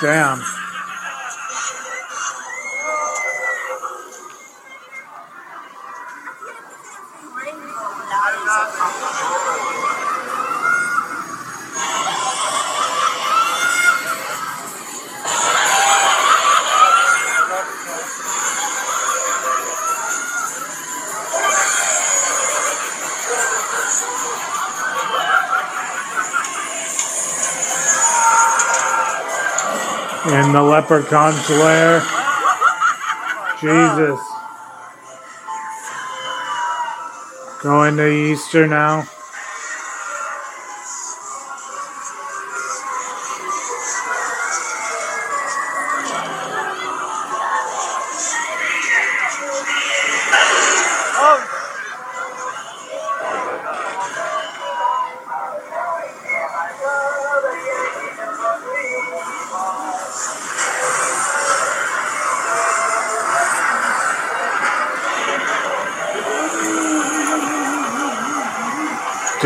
Damn. Leprechaun's lair. Jesus. Going to Easter now.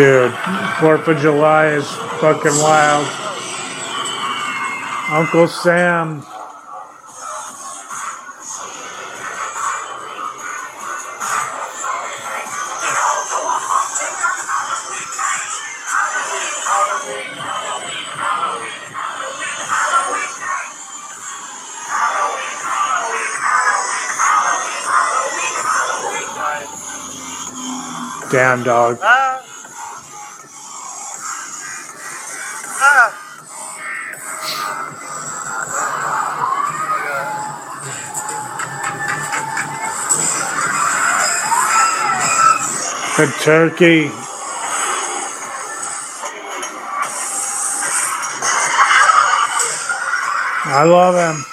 Dude, 4th of July is fucking wild. Uncle Sam. Damn dog. Ah. The turkey. I love him.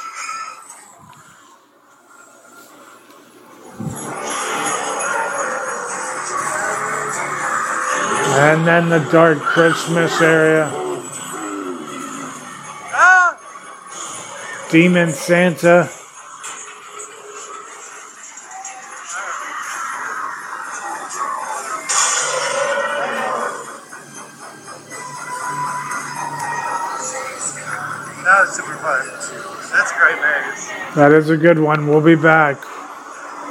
And then the dark Christmas area. Ah! Demon Santa. That is a good one. We'll be back.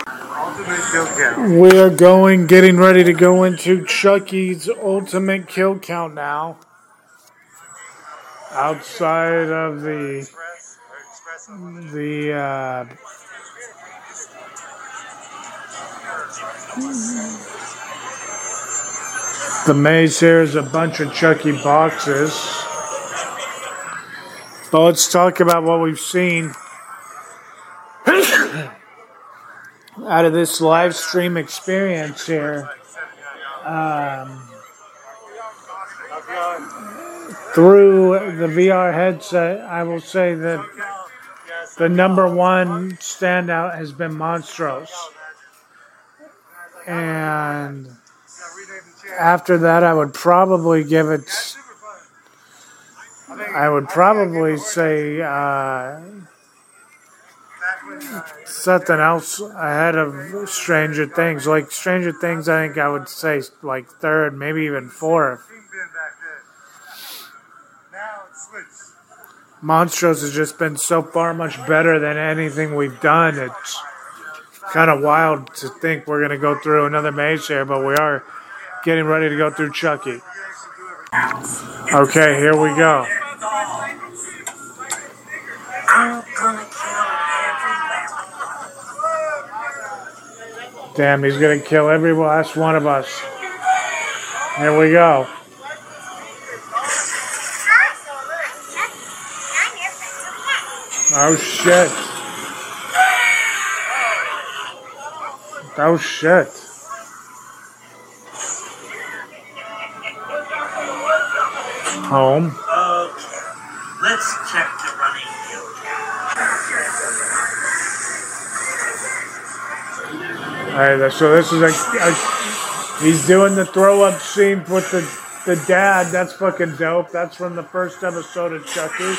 Ultimate kill count. We are going, getting ready to go into Chucky's ultimate kill count now. Outside of the the uh, the maze here is a bunch of Chucky boxes. But let's talk about what we've seen out of this live stream experience here. Um, through the VR headset, I will say that the number one standout has been Monstrous. And after that, I would probably give it. I would probably say uh, something else ahead of Stranger Things. Like Stranger Things, I think I would say like third, maybe even fourth. Monstrous has just been so far much better than anything we've done. It's kind of wild to think we're going to go through another maze here, but we are getting ready to go through Chucky. Okay, here we go. Oh, Damn, he's going to kill every last one of us. Here we go. Oh shit. Oh shit. Home. Okay, let's check So this is a, a uh, he's doing the throw up scene with the the dad. That's fucking dope. That's from the first episode of Chucky.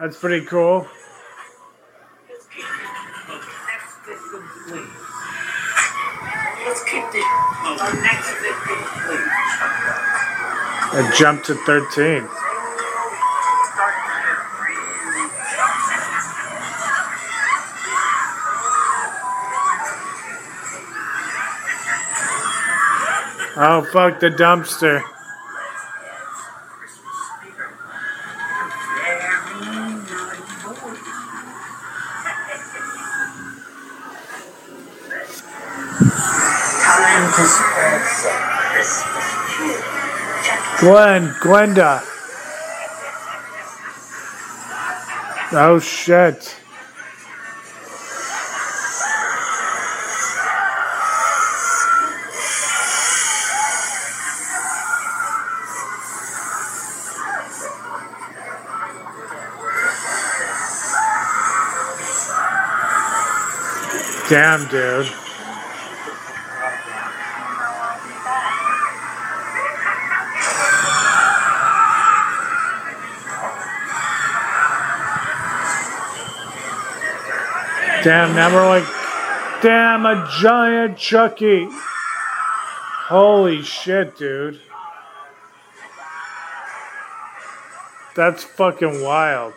That's pretty cool. Let's keep the next victim, please. It jumped to 13. Oh, fuck the dumpster. Glenn, Glenda. Oh shit. Damn, dude. Damn, now we're like, damn, a giant Chucky. Holy shit, dude. That's fucking wild.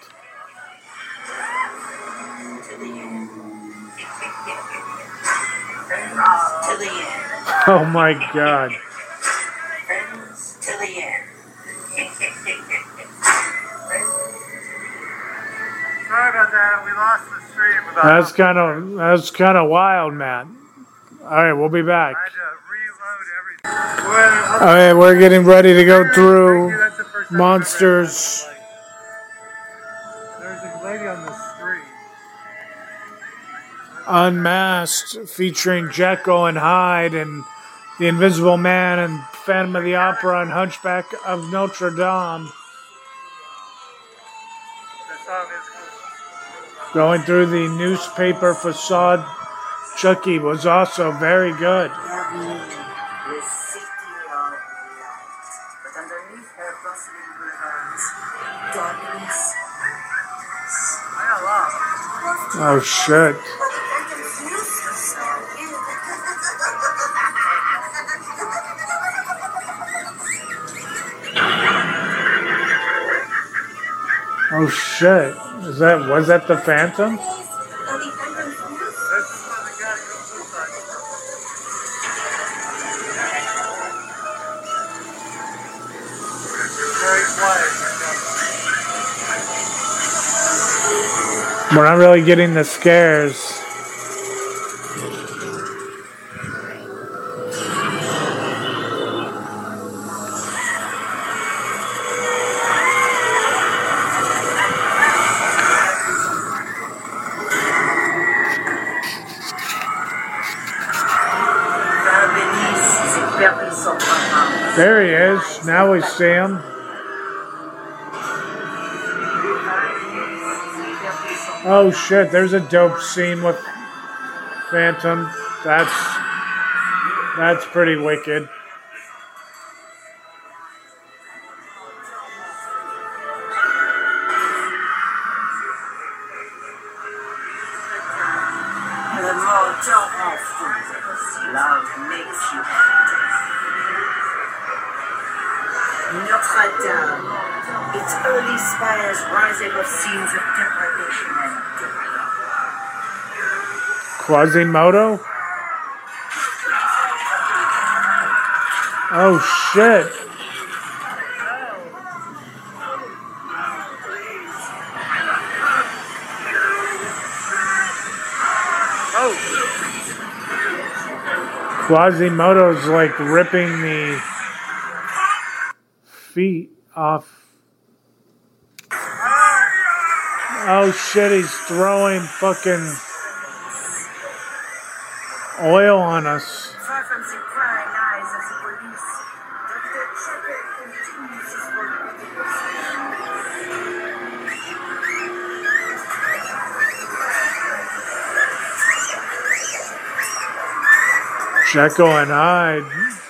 Oh my god. Friends to the end. Sorry about that. We lost the stream. That's kind of that's kind of wild, man. All right, we'll be back. All right, we're getting ready to go through monsters. There's a lady on the street. Unmasked, featuring Jekyll and Hyde and the Invisible Man and Phantom of the Opera and Hunchback of Notre Dame. Going through the newspaper facade, Chucky was also very good. Oh 60 shit. Is that was that the Phantom? We're not really getting the scares. Him. Oh shit, there's a dope scene with Phantom. That's that's pretty wicked. Quasimodo? Oh shit. Oh. Quasimodo's like ripping the feet off. Oh shit, he's throwing fucking work with the Jekyll and Hyde.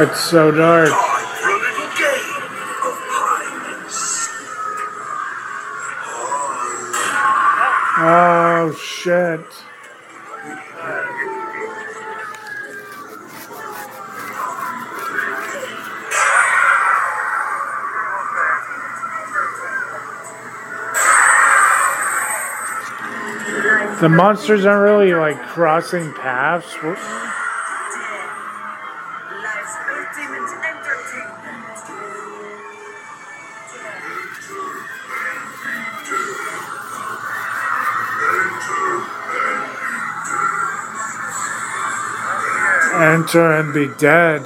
That's so dark. Oh shit. The monsters aren't really like crossing paths. Enter and be dead.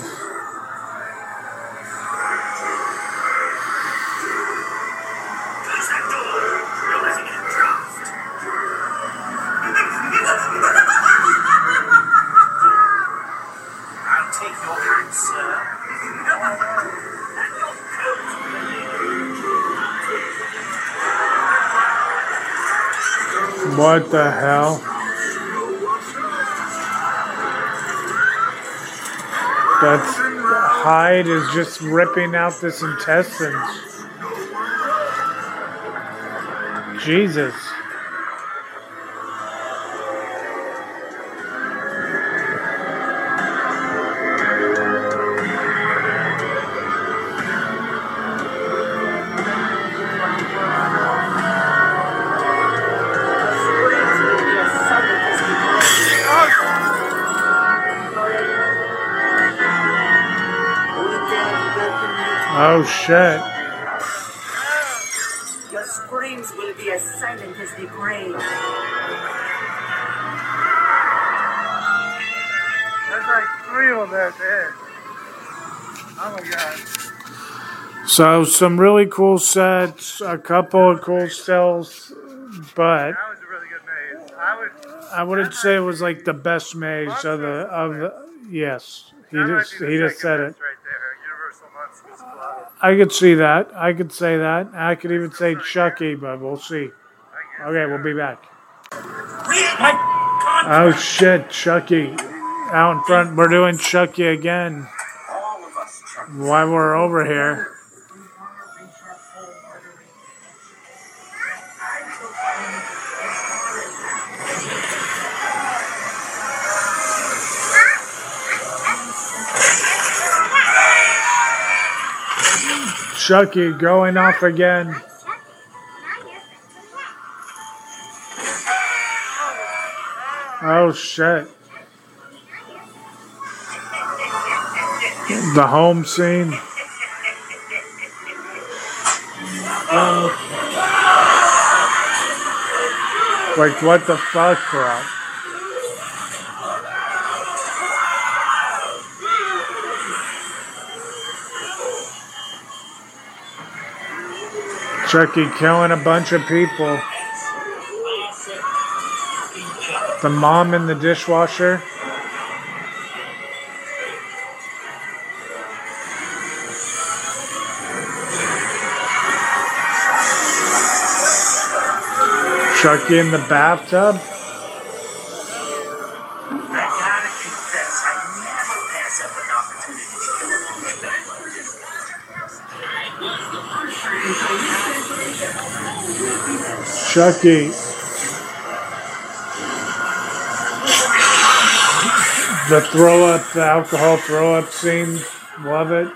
What the hell? That's Hyde is just ripping out this intestines. Jesus. Shit. Your screams will be as silent as the grave. There's like three of them there at the end. Oh my god. So some really cool sets, a couple of cool stills, but That was a really good maze. I would. I wouldn't say it was like the best maze of the of the yes. He just he just said it. best Right there, Universal Monsters Club. I could see that. I could say that. I could even say Chucky, but we'll see. Okay, we'll be back. Oh shit, Chucky. Out in front, we're doing Chucky again. While we're over here. Chucky going off again. Oh shit. The home scene. Like what the fuck, bro? Chucky killing a bunch of people. The mom in the dishwasher. Chucky in the bathtub. Chucky. The throw up, the alcohol throw up scene. Love it.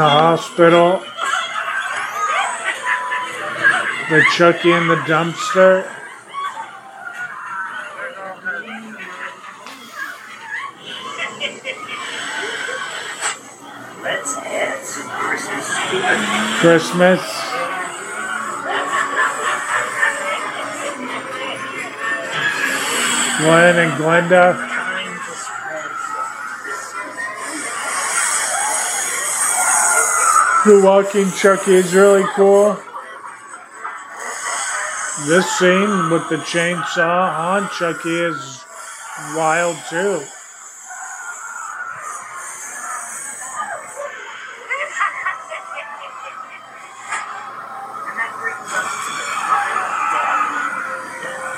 The hospital. The Chucky in the dumpster. Let's add some Christmas. Christmas. Glen and Glenda. The walking Chucky is really cool. This scene with the chainsaw on Chucky is wild too.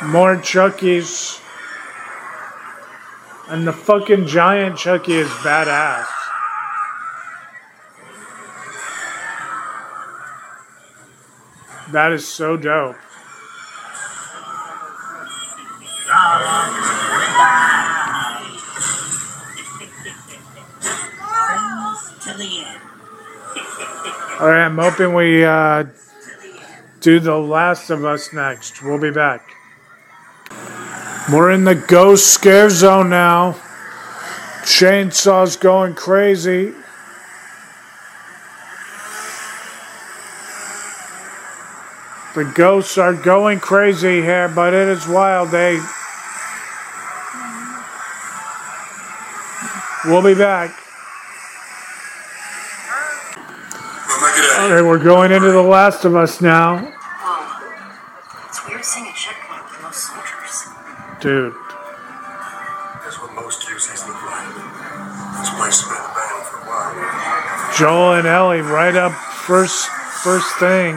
More Chuckies. And the fucking giant Chucky is badass. That is so dope. All right, I'm hoping we uh, do The Last of Us next. We'll be back. We're in the ghost scare zone now. Chainsaw's going crazy. The ghosts are going crazy here, but it is wild. They. We'll be back. Okay, we're going into The Last of Us now. It's weird seeing a checkpoint with no soldiers. Dude, That's what most QZs look like. This place has been abandoned for a while. Joel and Ellie right up first first thing.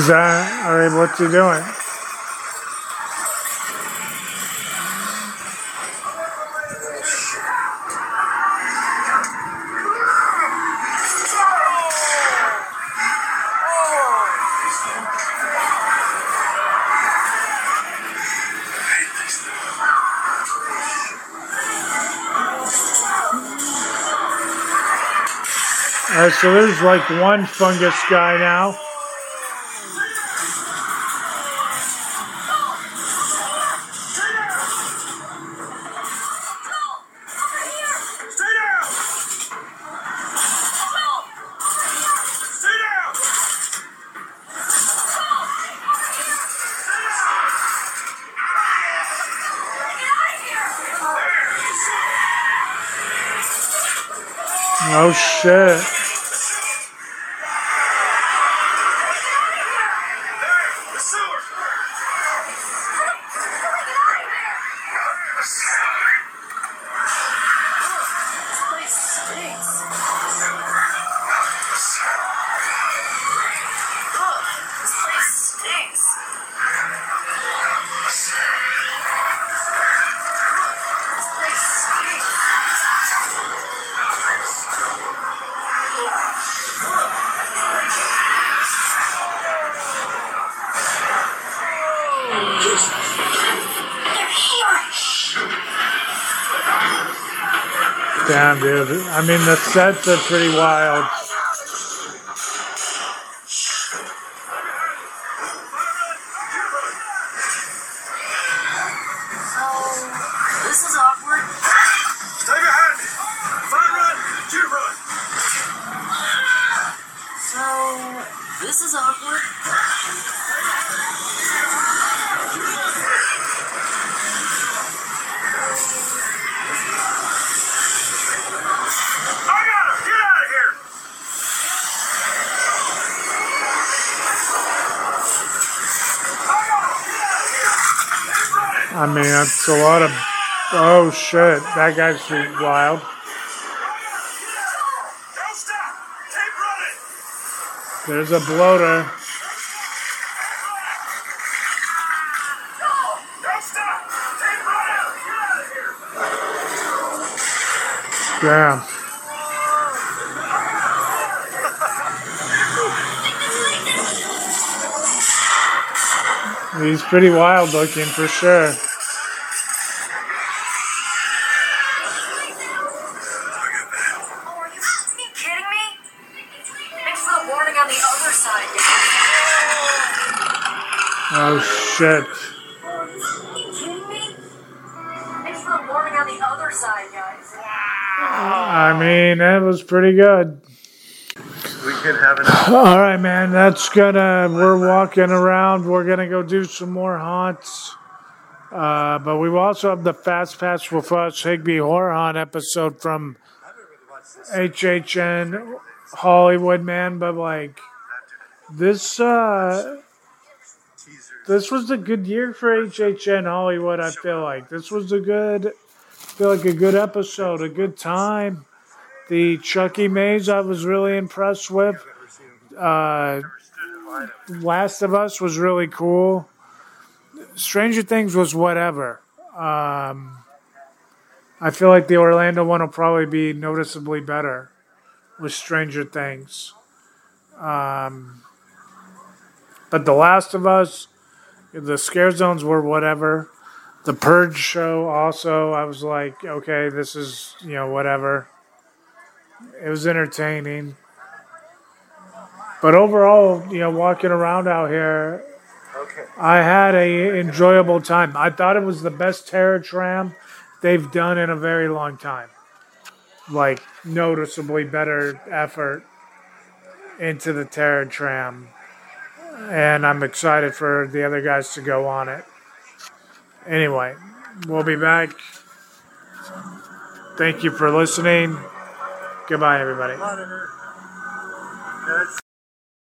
Is that alright? what you doing? Alright, so there's like one fungus guy now. Oh Damn, dude. I mean, the sets are pretty wild. A lot of. Oh shit, that guy's wild. There's a bloater. Damn. He's pretty wild looking for sure. Shit. Are you kidding me? Thanks for the warning on the other side, guys. I mean, that was pretty good. We can have an All right, man. That's gonna. We're walking around. We're gonna go do some more haunts. Uh, but we will also have the Fast Pass with Us Higby Horror Hunt episode from HHN Hollywood, man. But like this, uh, this was a good year for HHN Hollywood. I feel like this was a good, feel like a good episode, a good time. The Chucky Maze I was really impressed with. Uh, Last of Us was really cool. Stranger Things was whatever. Um, I feel like the Orlando one will probably be noticeably better with Stranger Things. Um, but The Last of Us, the scare zones were whatever. The Purge show also, I was like, okay, this is, you know, whatever. It was entertaining. But overall, you know, walking around out here, okay. I had a enjoyable time. I thought it was the best Terror Tram they've done in a very long time. Like noticeably better effort into the Terror Tram, and I'm excited for the other guys to go on it. Anyway, we'll be back. Thank you for listening. Goodbye, everybody.